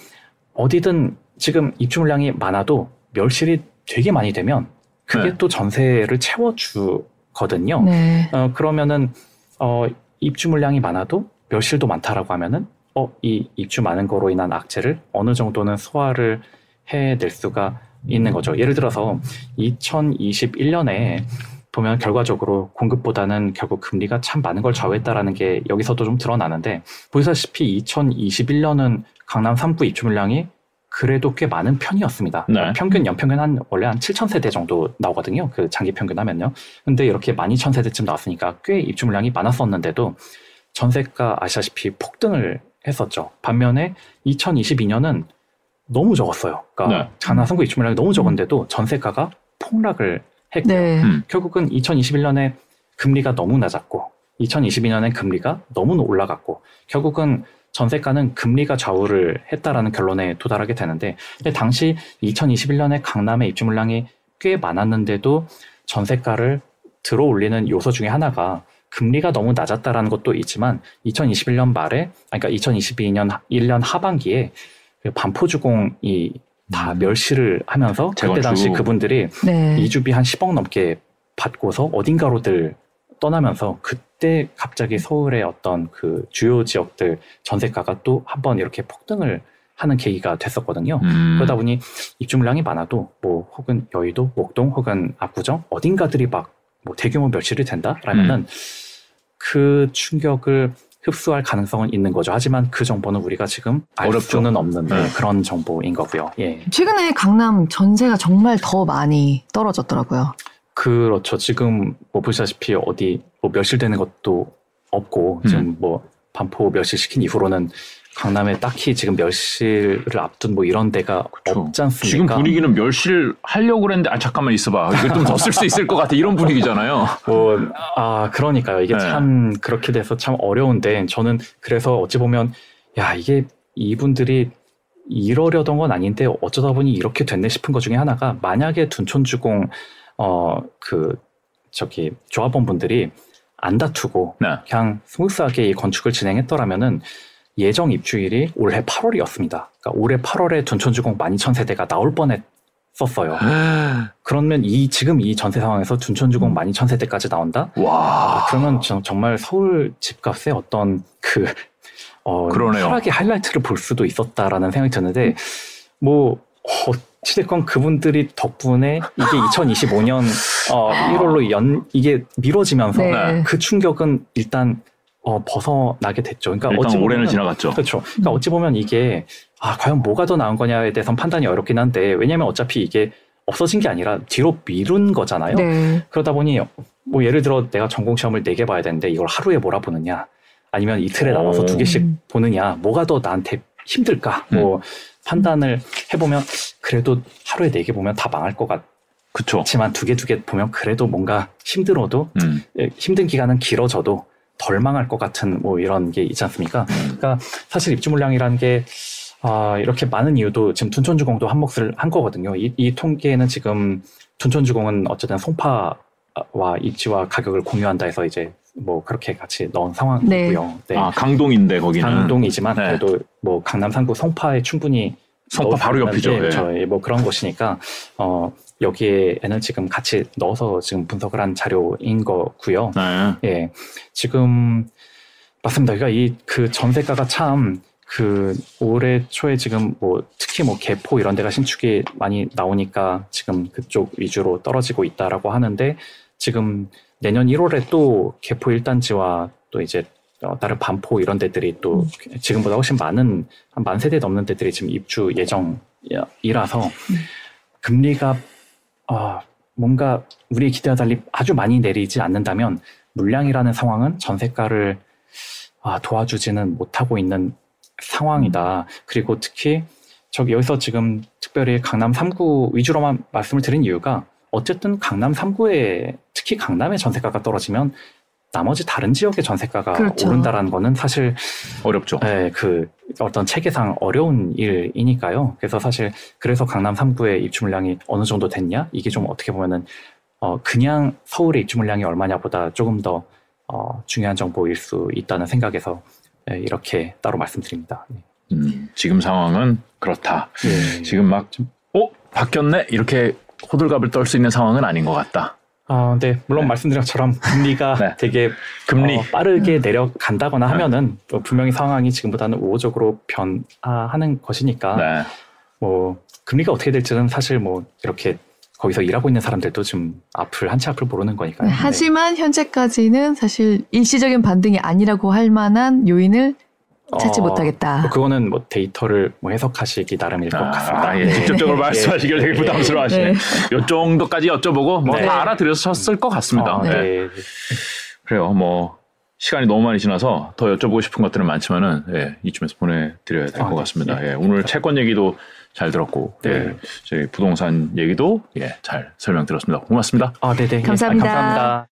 어디든 지금 입주 물량이 많아도 멸실이 되게 많이 되면 그게 네. 또 전세를 채워주거든요. 네. 어, 그러면은 어, 입주 물량이 많아도 멸실도 많다라고 하면은 어, 이 입주 많은 거로 인한 악재를 어느 정도는 소화를 해낼 수가 있는 거죠. 예를 들어서 2021년에 보면 결과적으로 공급보다는 결국 금리가 참 많은 걸 좌우했다라는 게 여기서도 좀 드러나는데 보시다시피 2021년은 강남 3구 입주 물량이 그래도 꽤 많은 편이었습니다. 네. 평균 연평균 한 원래 한 7천 세대 정도 나오거든요. 그 장기 평균 하면요. 근데 이렇게 12,000 세대쯤 나왔으니까 꽤 입주 물량이 많았었는데도 전세가 아시다시피 폭등을 했었죠. 반면에 2022년은 너무 적었어요. 그러니까 네. 장남 선구 입주 물량이 너무 적은데도 전세가가 폭락을 했고요. 네. 음. 결국은 2021년에 금리가 너무 낮았고 2022년엔 금리가 너무 올라갔고 결국은 전세가는 금리가 좌우를 했다라는 결론에 도달하게 되는데 근데 당시 2021년에 강남의 입주 물량이 꽤 많았는데도 전세가를 들어 올리는 요소 중에 하나가 금리가 너무 낮았다라는 것도 있지만 2021년 말에 아니, 그러니까 2022년 1년 하반기에 그 반포주공이 다 음. 멸실을 하면서 그때. 당시 그분들이 네. 이주비 한 10억 넘게 받고서 어딘가로들 떠나면서 그때 갑자기 서울의 어떤 그 주요 지역들 전세가가 또 한 번 이렇게 폭등을 하는 계기가 됐었거든요. 음. 그러다 보니 입주 물량이 많아도 뭐 혹은 여의도, 목동 혹은 압구정 어딘가들이 막 뭐 대규모 멸실이 된다라면은 음. 그 충격을 흡수할 가능성은 있는 거죠. 하지만 그 정보는 우리가 지금 알 어렵죠. 수는 없는 네, 네. 그런 정보인 거고요. 예. 최근에 강남 전세가 정말 더 많이 떨어졌더라고요. 그렇죠. 지금 뭐 보시다시피 어디 뭐 멸실되는 것도 없고 음. 지금 뭐 반포 멸실시킨 이후로는 강남에 딱히 지금 멸실을 앞둔 뭐 이런 데가 그렇죠. 없지 않습니까? 지금 분위기는 멸실 하려고 그랬는데 아 잠깐만 있어봐 이거 좀더 쓸 수 있을 것 같아 이런 분위기잖아요. 뭐, 아, 그러니까요. 이게 네. 참 그렇게 돼서 참 어려운데 저는 그래서 어찌 보면 야, 이게 이분들이 이러려던 건 아닌데 어쩌다 보니 이렇게 됐네 싶은 것 중에 하나가 만약에 둔촌주공 어, 그 저기 조합원 분들이 안 다투고 네. 그냥 smooth하게 이 건축을 진행했더라면은 예정 입주일이 올해 8월이었습니다. 그러니까 올해 8월에 둔촌주공 12,000세대가 나올 뻔했었어요. 그러면 이 지금 이 전세 상황에서 둔촌주공 12,000세대까지 나온다? 와 아, 그러면 저- 정말 서울 집값의 어떤 그 어, 그러네요. 하락의 하이라이트를 볼 수도 있었다라는 생각이 드는데 뭐 어 찌됐건 그분들이 덕분에 이게 2025년 어, 1월로 연 이게 미뤄지면서 네. 그 충격은 일단 어, 벗어나게 됐죠. 그러니까 일단 어찌 올해는 보면은 지나갔죠. 그렇죠. 그러니까 어찌 보면 이게 아 과연 뭐가 더 나은 거냐에 대해서 판단이 어렵긴 한데 왜냐하면 어차피 이게 없어진 게 아니라 뒤로 미룬 거잖아요. 네. 그러다 보니 뭐 예를 들어 내가 전공 시험을 네 개 봐야 되는데 이걸 하루에 몰아 보느냐 아니면 이틀에 나눠서 오. 두 개씩 음. 보느냐 뭐가 더 나한테 힘들까 뭐 판단을 해보면 그래도 하루에 네 개 보면 다 망할 것 그쵸. 같지만 두 개 두 개 보면 그래도 뭔가 힘들어도 음. 예, 힘든 기간은 길어져도 덜 망할 것 같은 뭐 이런 게 있지 않습니까? 음. 그러니까 사실 입주 물량이라는 게 아, 이렇게 많은 이유도 지금 둔촌주공도 한 몫을 한 거거든요. 이, 이 통계는 지금 둔촌주공은 어쨌든 송파와 입지와 가격을 공유한다 해서 이제 뭐 그렇게 같이 넣은 상황이고요. 네. 아 강동인데 거기는 강동이지만 네. 그래도 뭐 강남 3구 송파에 충분히 성파 수 바로 옆이죠. 예. 그렇죠. 예, 뭐 그런 것이니까 어 여기에는 지금 같이 넣어서 지금 분석을 한 자료인 거고요. 네. 예, 지금 맞습니다. 그러니까 이 그 전세가가 참 그 올해 초에 지금 뭐 특히 뭐 개포 이런 데가 신축이 많이 나오니까 지금 그쪽 위주로 떨어지고 있다라고 하는데 지금 내년 1월에 또 개포 1단지와 또 이제 어, 다른 반포 이런 데들이 또 지금보다 훨씬 많은 한 만 세대 넘는 데들이 지금 입주 예정이라서 금리가 아 뭔가 우리의 기대와 달리 아주 많이 내리지 않는다면 물량이라는 상황은 전세가를 아, 도와주지는 못하고 있는 상황이다. 그리고 특히 저기 여기서 지금 특별히 강남 3구 위주로만 말씀을 드린 이유가 어쨌든 강남 3구에 특히 강남의 전세가가 떨어지면 나머지 다른 지역의 전세가가 그렇죠. 오른다라는 거는 사실 어렵죠. 네, 그 어떤 체계상 어려운 일이니까요. 그래서 사실 그래서 강남 3구의 입주 물량이 어느 정도 됐냐? 이게 좀 어떻게 보면은 어 그냥 서울의 입주 물량이 얼마냐보다 조금 더 어, 중요한 정보일 수 있다는 생각에서 네, 이렇게 따로 말씀드립니다. 네. 음, 지금 상황은 그렇다. 예. 지금 막 어? 바뀌었네? 이렇게 호들갑을 떨 수 있는 상황은 아닌 것 같다. 아, 근데 물론 말씀드린 것처럼 금리가 네. 되게 금리. 어, 빠르게 내려간다거나 하면은 또 분명히 상황이 지금보다는 우호적으로 변화하는 것이니까 네. 뭐 금리가 어떻게 될지는 사실 뭐 이렇게 거기서 일하고 있는 사람들도 좀 앞을 한치 앞을 모르는 거니까요. 네, 하지만 현재까지는 사실 일시적인 반등이 아니라고 할 만한 요인을 찾지 어, 못하겠다. 그거는 뭐 데이터를 뭐 해석하시기 나름일 것 같습니다. 아, 예. 네. 직접적으로 예. 말씀하시길 되게 부담스러워하시네. 네. 요 정도까지 여쭤보고 뭐 네. 다 알아들으셨을 것 같습니다. 어, 네. 네. 그래요. 뭐 시간이 너무 많이 지나서 더 여쭤보고 싶은 것들은 많지만은 예, 이쯤에서 보내드려야 될것 아, 네. 같습니다. 예. 예, 오늘 채권 얘기도 잘 들었고 네. 예, 저희 부동산 얘기도 예, 잘 설명 들었습니다. 고맙습니다. 아, 네네. 예. 감사합니다. 감사합니다.